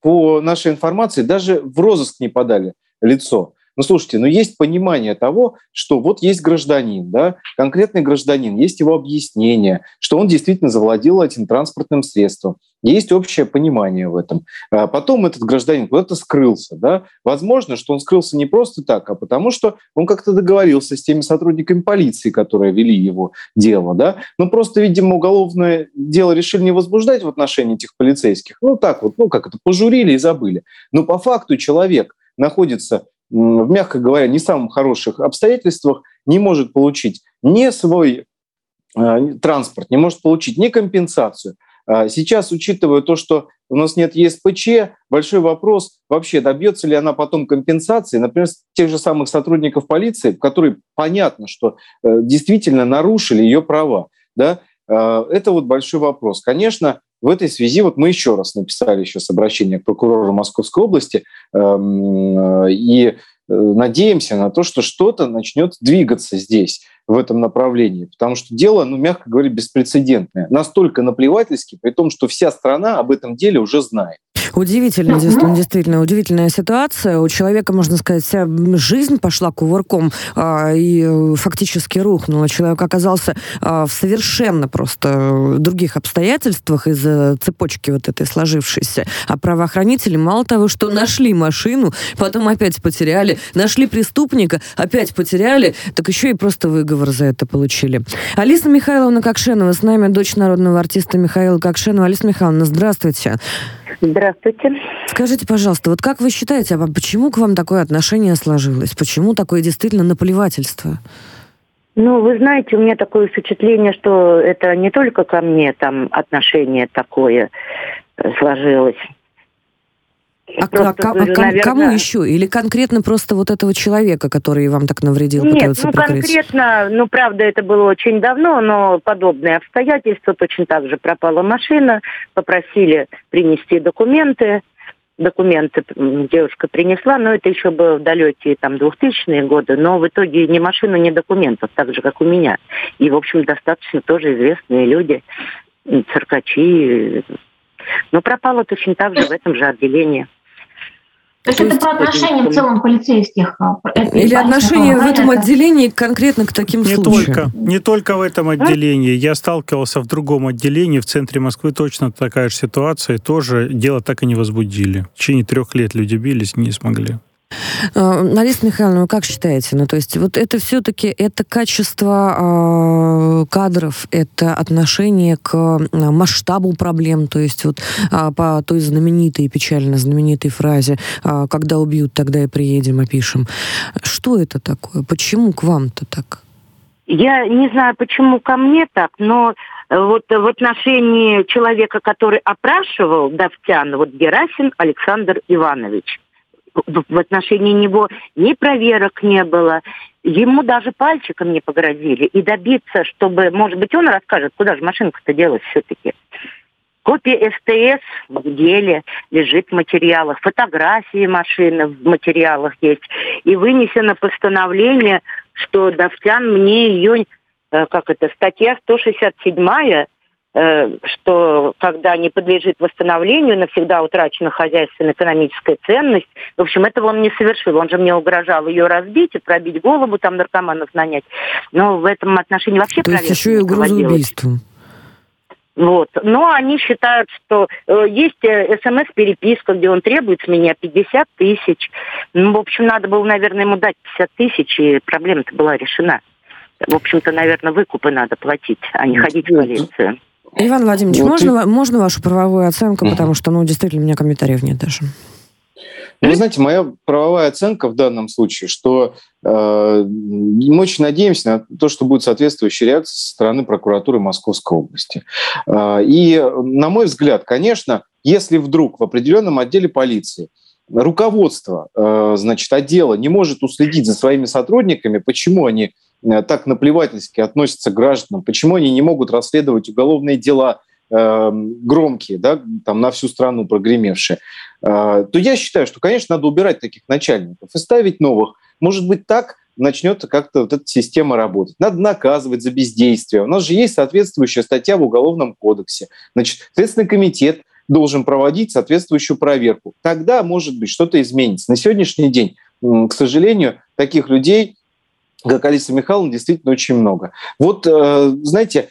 по нашей информации даже в розыск не подали лицо. Ну, слушайте, ну есть понимание того, что вот есть гражданин, да, конкретный гражданин, есть его объяснение, что он действительно завладел этим транспортным средством. Есть общее понимание в этом. А потом этот гражданин куда-то скрылся. Да? Возможно, что он скрылся не просто так, а потому что он как-то договорился с теми сотрудниками полиции, которые вели его дело. Да? Но просто, видимо, уголовное дело решили не возбуждать в отношении этих полицейских. Ну так вот, ну как это, пожурили и забыли. Но по факту человек находится в, мягко говоря, не самых хороших обстоятельствах не может получить ни свой э, транспорт, не может получить ни компенсацию. А сейчас, учитывая то, что у нас нет ЕСПЧ, большой вопрос, вообще добьется ли она потом компенсации, например, тех же самых сотрудников полиции, которые понятно, что э, действительно нарушили ее права. Да? А, это вот большой вопрос. Конечно, в этой связи вот мы еще раз написали еще с обращением к прокурору Московской области эм, э, и э, надеемся на то, что что-то начнет двигаться здесь в этом направлении, потому что дело, ну, мягко говоря, беспрецедентное. Настолько наплевательски, при том, что вся страна об этом деле уже знает. Удивительно, действительно, действительно, удивительная ситуация. У человека, можно сказать, вся жизнь пошла кувырком а, и э, фактически рухнула. Человек оказался а, в совершенно просто других обстоятельствах из-за цепочки вот этой сложившейся. А правоохранители мало того, что нашли машину, потом опять потеряли, нашли преступника, опять потеряли, так еще и просто выговор за это получили. Алиса Михайловна Кокшенова с нами, дочь народного артиста Михаила Кокшенова. Алиса Михайловна, здравствуйте. Здравствуйте. Скажите, пожалуйста, вот как вы считаете, а почему к вам такое отношение сложилось? Почему такое действительно наплевательство? Ну, вы знаете, у меня такое впечатление, что это не только ко мне там отношение такое сложилось. А, а, а, наверное... кому еще? Или конкретно просто вот этого человека, который вам так навредил, Нет, ну прикрыть? конкретно, ну правда, это было очень давно, но подобные обстоятельства, точно так же пропала машина, попросили принести документы, документы девушка принесла, но это еще было в далекие там 2000-е годы, но в итоге ни машины, ни документов, так же, как у меня. И, в общем, достаточно тоже известные люди, циркачи. Но пропала точно так же в этом же отделении. То есть, это про отношения в целом полицейских? А, Или отношения в этом отделении конкретно к таким не случаям? Только, не только в этом отделении. Я сталкивался в другом отделении, в центре Москвы точно такая же ситуация. Тоже дело так и не возбудили. В течение трех лет люди бились, не смогли. Лариса Михайловна, вы как считаете? Ну, то есть вот это все-таки это качество э, кадров, это отношение к масштабу проблем, то есть вот э, по той знаменитой, печально знаменитой фразе э, «когда убьют, тогда и приедем, опишем». Что это такое? Почему к вам-то так? Я не знаю, почему ко мне так, но вот в отношении человека, который опрашивал Давтян, вот Герасин Александр Иванович, в отношении него ни проверок не было, ему даже пальчиком не погрозили. И добиться, чтобы, может быть, он расскажет, куда же машинка-то делась все-таки. Копия СТС в деле лежит в материалах, фотографии машины в материалах есть. И вынесено постановление, что Давтян мне ее, э, как это, статья 167 Э, что когда не подлежит восстановлению, навсегда утрачена хозяйственно-экономическая ценность. В общем, этого он не совершил. Он же мне угрожал ее разбить и пробить голову, там наркоманов нанять. Но в этом отношении вообще То есть еще и угроза убийства. Вот. Но они считают, что э, есть э, смс-переписка, где он требует с меня 50 тысяч. Ну, в общем, надо было, наверное, ему дать 50 тысяч, и проблема-то была решена. В общем-то, наверное, выкупы надо платить, а не ходить в полицию. Иван Владимирович, вот можно, и... можно вашу правовую оценку, угу. потому что, ну, действительно, у меня комментариев нет даже. Ну, вы знаете, моя правовая оценка в данном случае, что э, мы очень надеемся на то, что будет соответствующая реакция со стороны прокуратуры Московской области. Э, и, на мой взгляд, конечно, если вдруг в определенном отделе полиции руководство, э, значит, отдела не может уследить за своими сотрудниками, почему они так наплевательски относятся к гражданам, почему они не могут расследовать уголовные дела э, громкие, да, там на всю страну прогремевшие, э, то я считаю, что, конечно, надо убирать таких начальников и ставить новых. Может быть, так начнет как-то вот эта система работать. Надо наказывать за бездействие. У нас же есть соответствующая статья в Уголовном кодексе. Значит, Следственный комитет должен проводить соответствующую проверку. Тогда, может быть, что-то изменится. На сегодняшний день, к сожалению, таких людей как Алиса Михайловна, действительно очень много. Вот, э, знаете,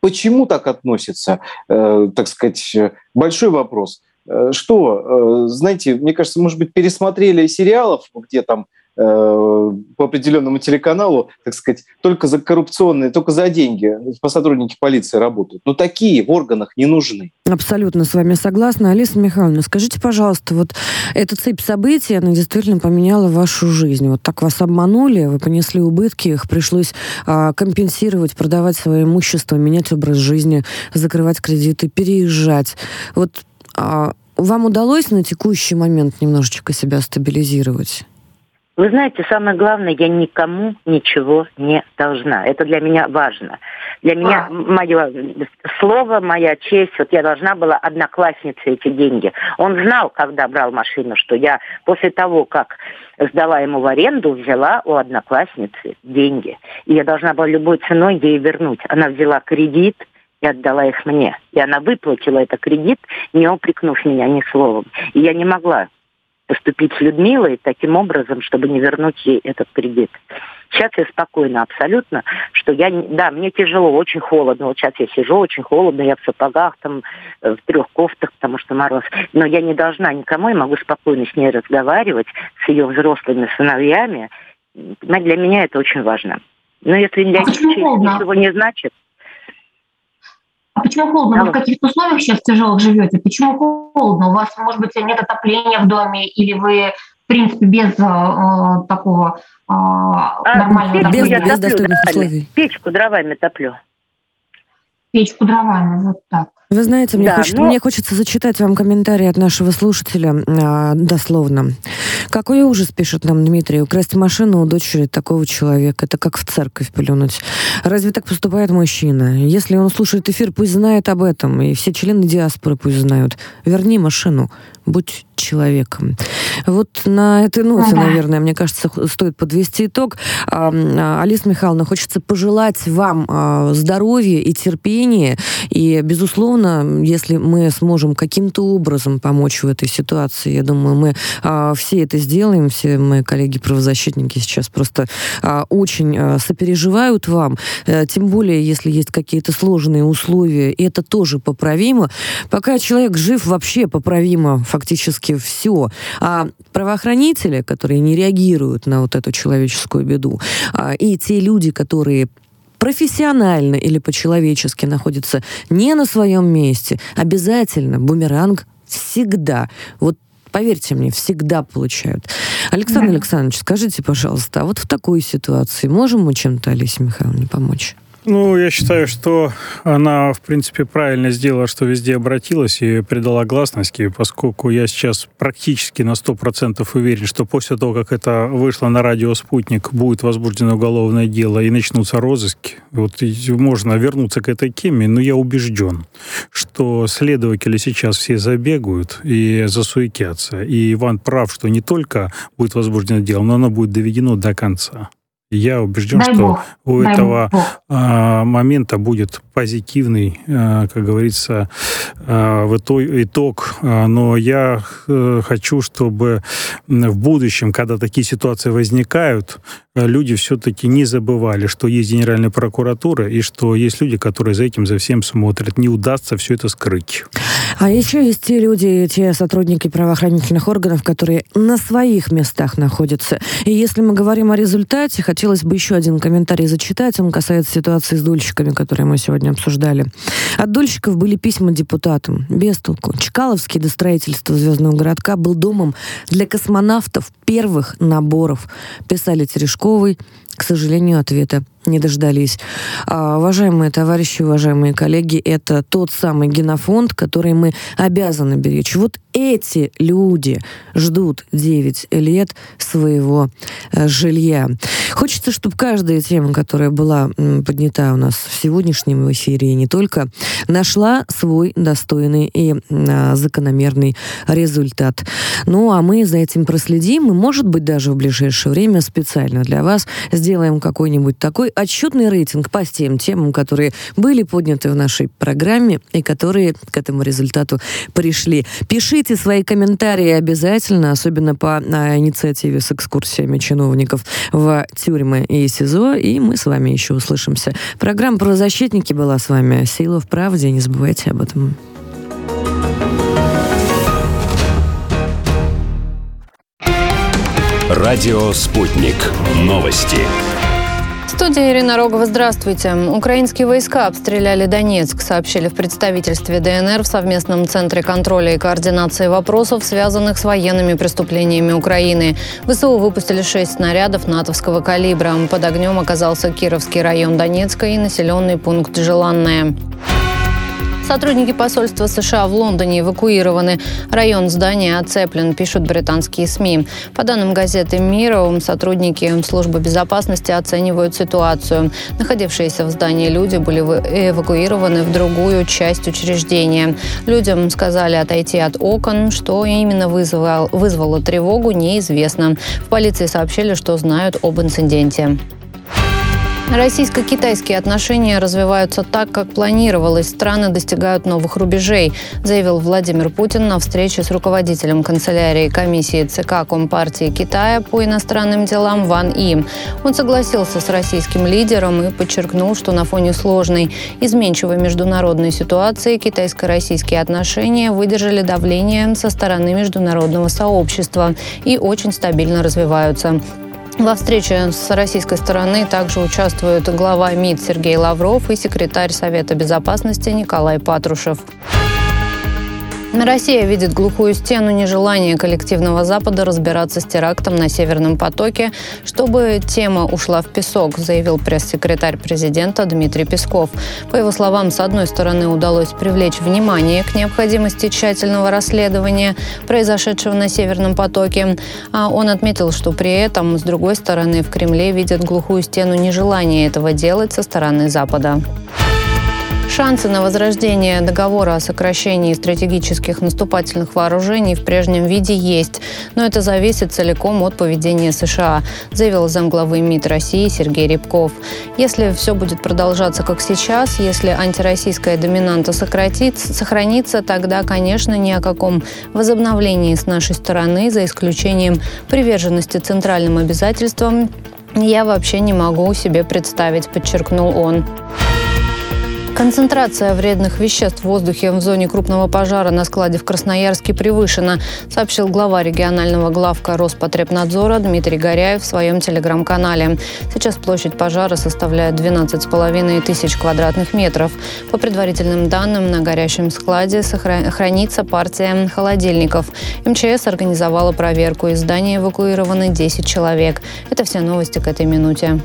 почему так относятся, э, так сказать, большой вопрос. Э, что, знаете, мне кажется, может быть, пересмотрели сериалов, где там по определенному телеканалу, так сказать, только за коррупционные, только за деньги по сотрудники полиции работают. Но такие в органах не нужны. Абсолютно с вами согласна. Алиса Михайловна, скажите, пожалуйста, вот эта цепь событий, она действительно поменяла вашу жизнь. Вот так вас обманули, вы понесли убытки, их пришлось а, компенсировать, продавать свое имущество, менять образ жизни, закрывать кредиты, переезжать. Вот а, вам удалось на текущий момент немножечко себя стабилизировать? Вы знаете, самое главное, я никому ничего не должна. Это для меня важно. Для меня а. мое слово, моя честь, вот я должна была однокласснице эти деньги. Он знал, когда брал машину, что я после того, как сдала ему в аренду, взяла у одноклассницы деньги. И я должна была любой ценой ей вернуть. Она взяла кредит, и отдала их мне. И она выплатила этот кредит, не упрекнув меня ни словом. И я не могла поступить с Людмилой таким образом, чтобы не вернуть ей этот кредит. Сейчас я спокойна абсолютно, что я, да, мне тяжело, очень холодно. Вот сейчас я сижу, очень холодно, я в сапогах, там, э, в трех кофтах, потому что мороз. Но я не должна никому, я могу спокойно с ней разговаривать, с ее взрослыми сыновьями. Для меня это очень важно. Но если для а них ничего не значит, а почему холодно? Вы в каких условиях сейчас тяжелых живете? Почему холодно? У вас, может быть, нет отопления в доме, или вы, в принципе, без э, такого э, нормального... А, я без топлю дровами. Печку дровами топлю. Печку дровами, вот так. Вы знаете, мне, да, хочет, но... мне хочется зачитать вам комментарий от нашего слушателя а, дословно. Какой ужас, пишет нам Дмитрий, украсть машину у дочери такого человека. Это как в церковь плюнуть. Разве так поступает мужчина? Если он слушает эфир, пусть знает об этом. И все члены диаспоры пусть знают. Верни машину. Будь человеком. Вот на этой ноте, наверное, мне кажется, стоит подвести итог. А, Алиса Михайловна, хочется пожелать вам а, здоровья и терпения. И, безусловно, если мы сможем каким-то образом помочь в этой ситуации, я думаю, мы а, все это сделаем. Все мои коллеги-правозащитники сейчас просто очень сопереживают вам. Э, тем более, если есть какие-то сложные условия, и это тоже поправимо. Пока человек жив, вообще поправимо фактически все. А правоохранители, которые не реагируют на вот эту человеческую беду, а, и те люди, которые профессионально или по-человечески находятся не на своем месте, обязательно бумеранг всегда. Вот поверьте мне, всегда получают. Александр да. Александрович, скажите, пожалуйста, а вот в такой ситуации можем мы чем-то Олесе Михайловне помочь? Ну, я считаю, что она, в принципе, правильно сделала, что везде обратилась и придала гласности, поскольку я сейчас практически на 100% уверен, что после того, как это вышло на радио «Спутник», будет возбуждено уголовное дело и начнутся розыски. Вот можно вернуться к этой теме, но я убежден, что следователи сейчас все забегают и засуетятся. И Иван прав, что не только будет возбуждено дело, но оно будет доведено до конца. Я убежден, Дай что Бог. у этого Бог. А, момента будет позитивный, а, как говорится, а, в итог. Но я э, хочу, чтобы в будущем, когда такие ситуации возникают, люди все-таки не забывали, что есть Генеральная прокуратура и что есть люди, которые за этим, за всем смотрят. Не удастся все это скрыть. А еще есть те люди, те сотрудники правоохранительных органов, которые на своих местах находятся. И если мы говорим о результате, хотелось бы еще один комментарий зачитать. Он касается ситуации с дольщиками, которые мы сегодня обсуждали. От дольщиков были письма депутатам. Без толку. Чкаловский до строительства Звездного городка был домом для космонавтов первых наборов. Писали Терешковой, к сожалению, ответа не дождались. А, уважаемые товарищи, уважаемые коллеги, это тот самый генофонд, который мы обязаны беречь. Вот эти люди ждут 9 лет своего э, жилья. Хочется, чтобы каждая тема, которая была поднята у нас в сегодняшнем эфире и не только, нашла свой достойный и а, закономерный результат. Ну, а мы за этим проследим, и, может быть, даже в ближайшее время специально для вас сделаем какой-нибудь такой отчетный рейтинг по тем темам, которые были подняты в нашей программе и которые к этому результату пришли. Пишите свои комментарии обязательно, особенно по а, инициативе с экскурсиями чиновников в тюрьмы и СИЗО, и мы с вами еще услышимся. Программа про защитники была с вами. Сила в правде, не забывайте об этом. Радио «Спутник». Новости. Студия Ирина Рогова, здравствуйте. Украинские войска обстреляли Донецк, сообщили в представительстве ДНР в совместном центре контроля и координации вопросов, связанных с военными преступлениями Украины. ВСУ выпустили шесть снарядов натовского калибра. Под огнем оказался Кировский район Донецка и населенный пункт Желанное. Сотрудники посольства США в Лондоне эвакуированы. Район здания оцеплен, пишут британские СМИ. По данным газеты «Мира», сотрудники службы безопасности оценивают ситуацию. Находившиеся в здании люди были эвакуированы в другую часть учреждения. Людям сказали отойти от окон. Что именно вызвало, вызвало тревогу, неизвестно. В полиции сообщили, что знают об инциденте. Российско-китайские отношения развиваются так, как планировалось. Страны достигают новых рубежей, заявил Владимир Путин на встрече с руководителем канцелярии комиссии ЦК Компартии Китая по иностранным делам Ван И. Он согласился с российским лидером и подчеркнул, что на фоне сложной, изменчивой международной ситуации китайско-российские отношения выдержали давление со стороны международного сообщества и очень стабильно развиваются. Во встрече с российской стороны также участвуют глава МИД Сергей Лавров и секретарь Совета безопасности Николай Патрушев. Россия видит глухую стену нежелания коллективного Запада разбираться с терактом на Северном потоке, чтобы тема ушла в песок, заявил пресс-секретарь президента Дмитрий Песков. По его словам, с одной стороны удалось привлечь внимание к необходимости тщательного расследования произошедшего на Северном потоке, а он отметил, что при этом, с другой стороны, в Кремле видят глухую стену нежелания этого делать со стороны Запада. Шансы на возрождение договора о сокращении стратегических наступательных вооружений в прежнем виде есть, но это зависит целиком от поведения США, заявил замглавы МИД России Сергей Рябков. Если все будет продолжаться как сейчас, если антироссийская доминанта сократится, сохранится, тогда, конечно, ни о каком возобновлении с нашей стороны, за исключением приверженности центральным обязательствам, я вообще не могу себе представить, подчеркнул он. Концентрация вредных веществ в воздухе в зоне крупного пожара на складе в Красноярске превышена, сообщил глава регионального главка Роспотребнадзора Дмитрий Горяев в своем телеграм-канале. Сейчас площадь пожара составляет 12,5 тысяч квадратных метров. По предварительным данным, на горящем складе хранится партия холодильников. МЧС организовала проверку. Из здания эвакуированы 10 человек. Это все новости к этой минуте.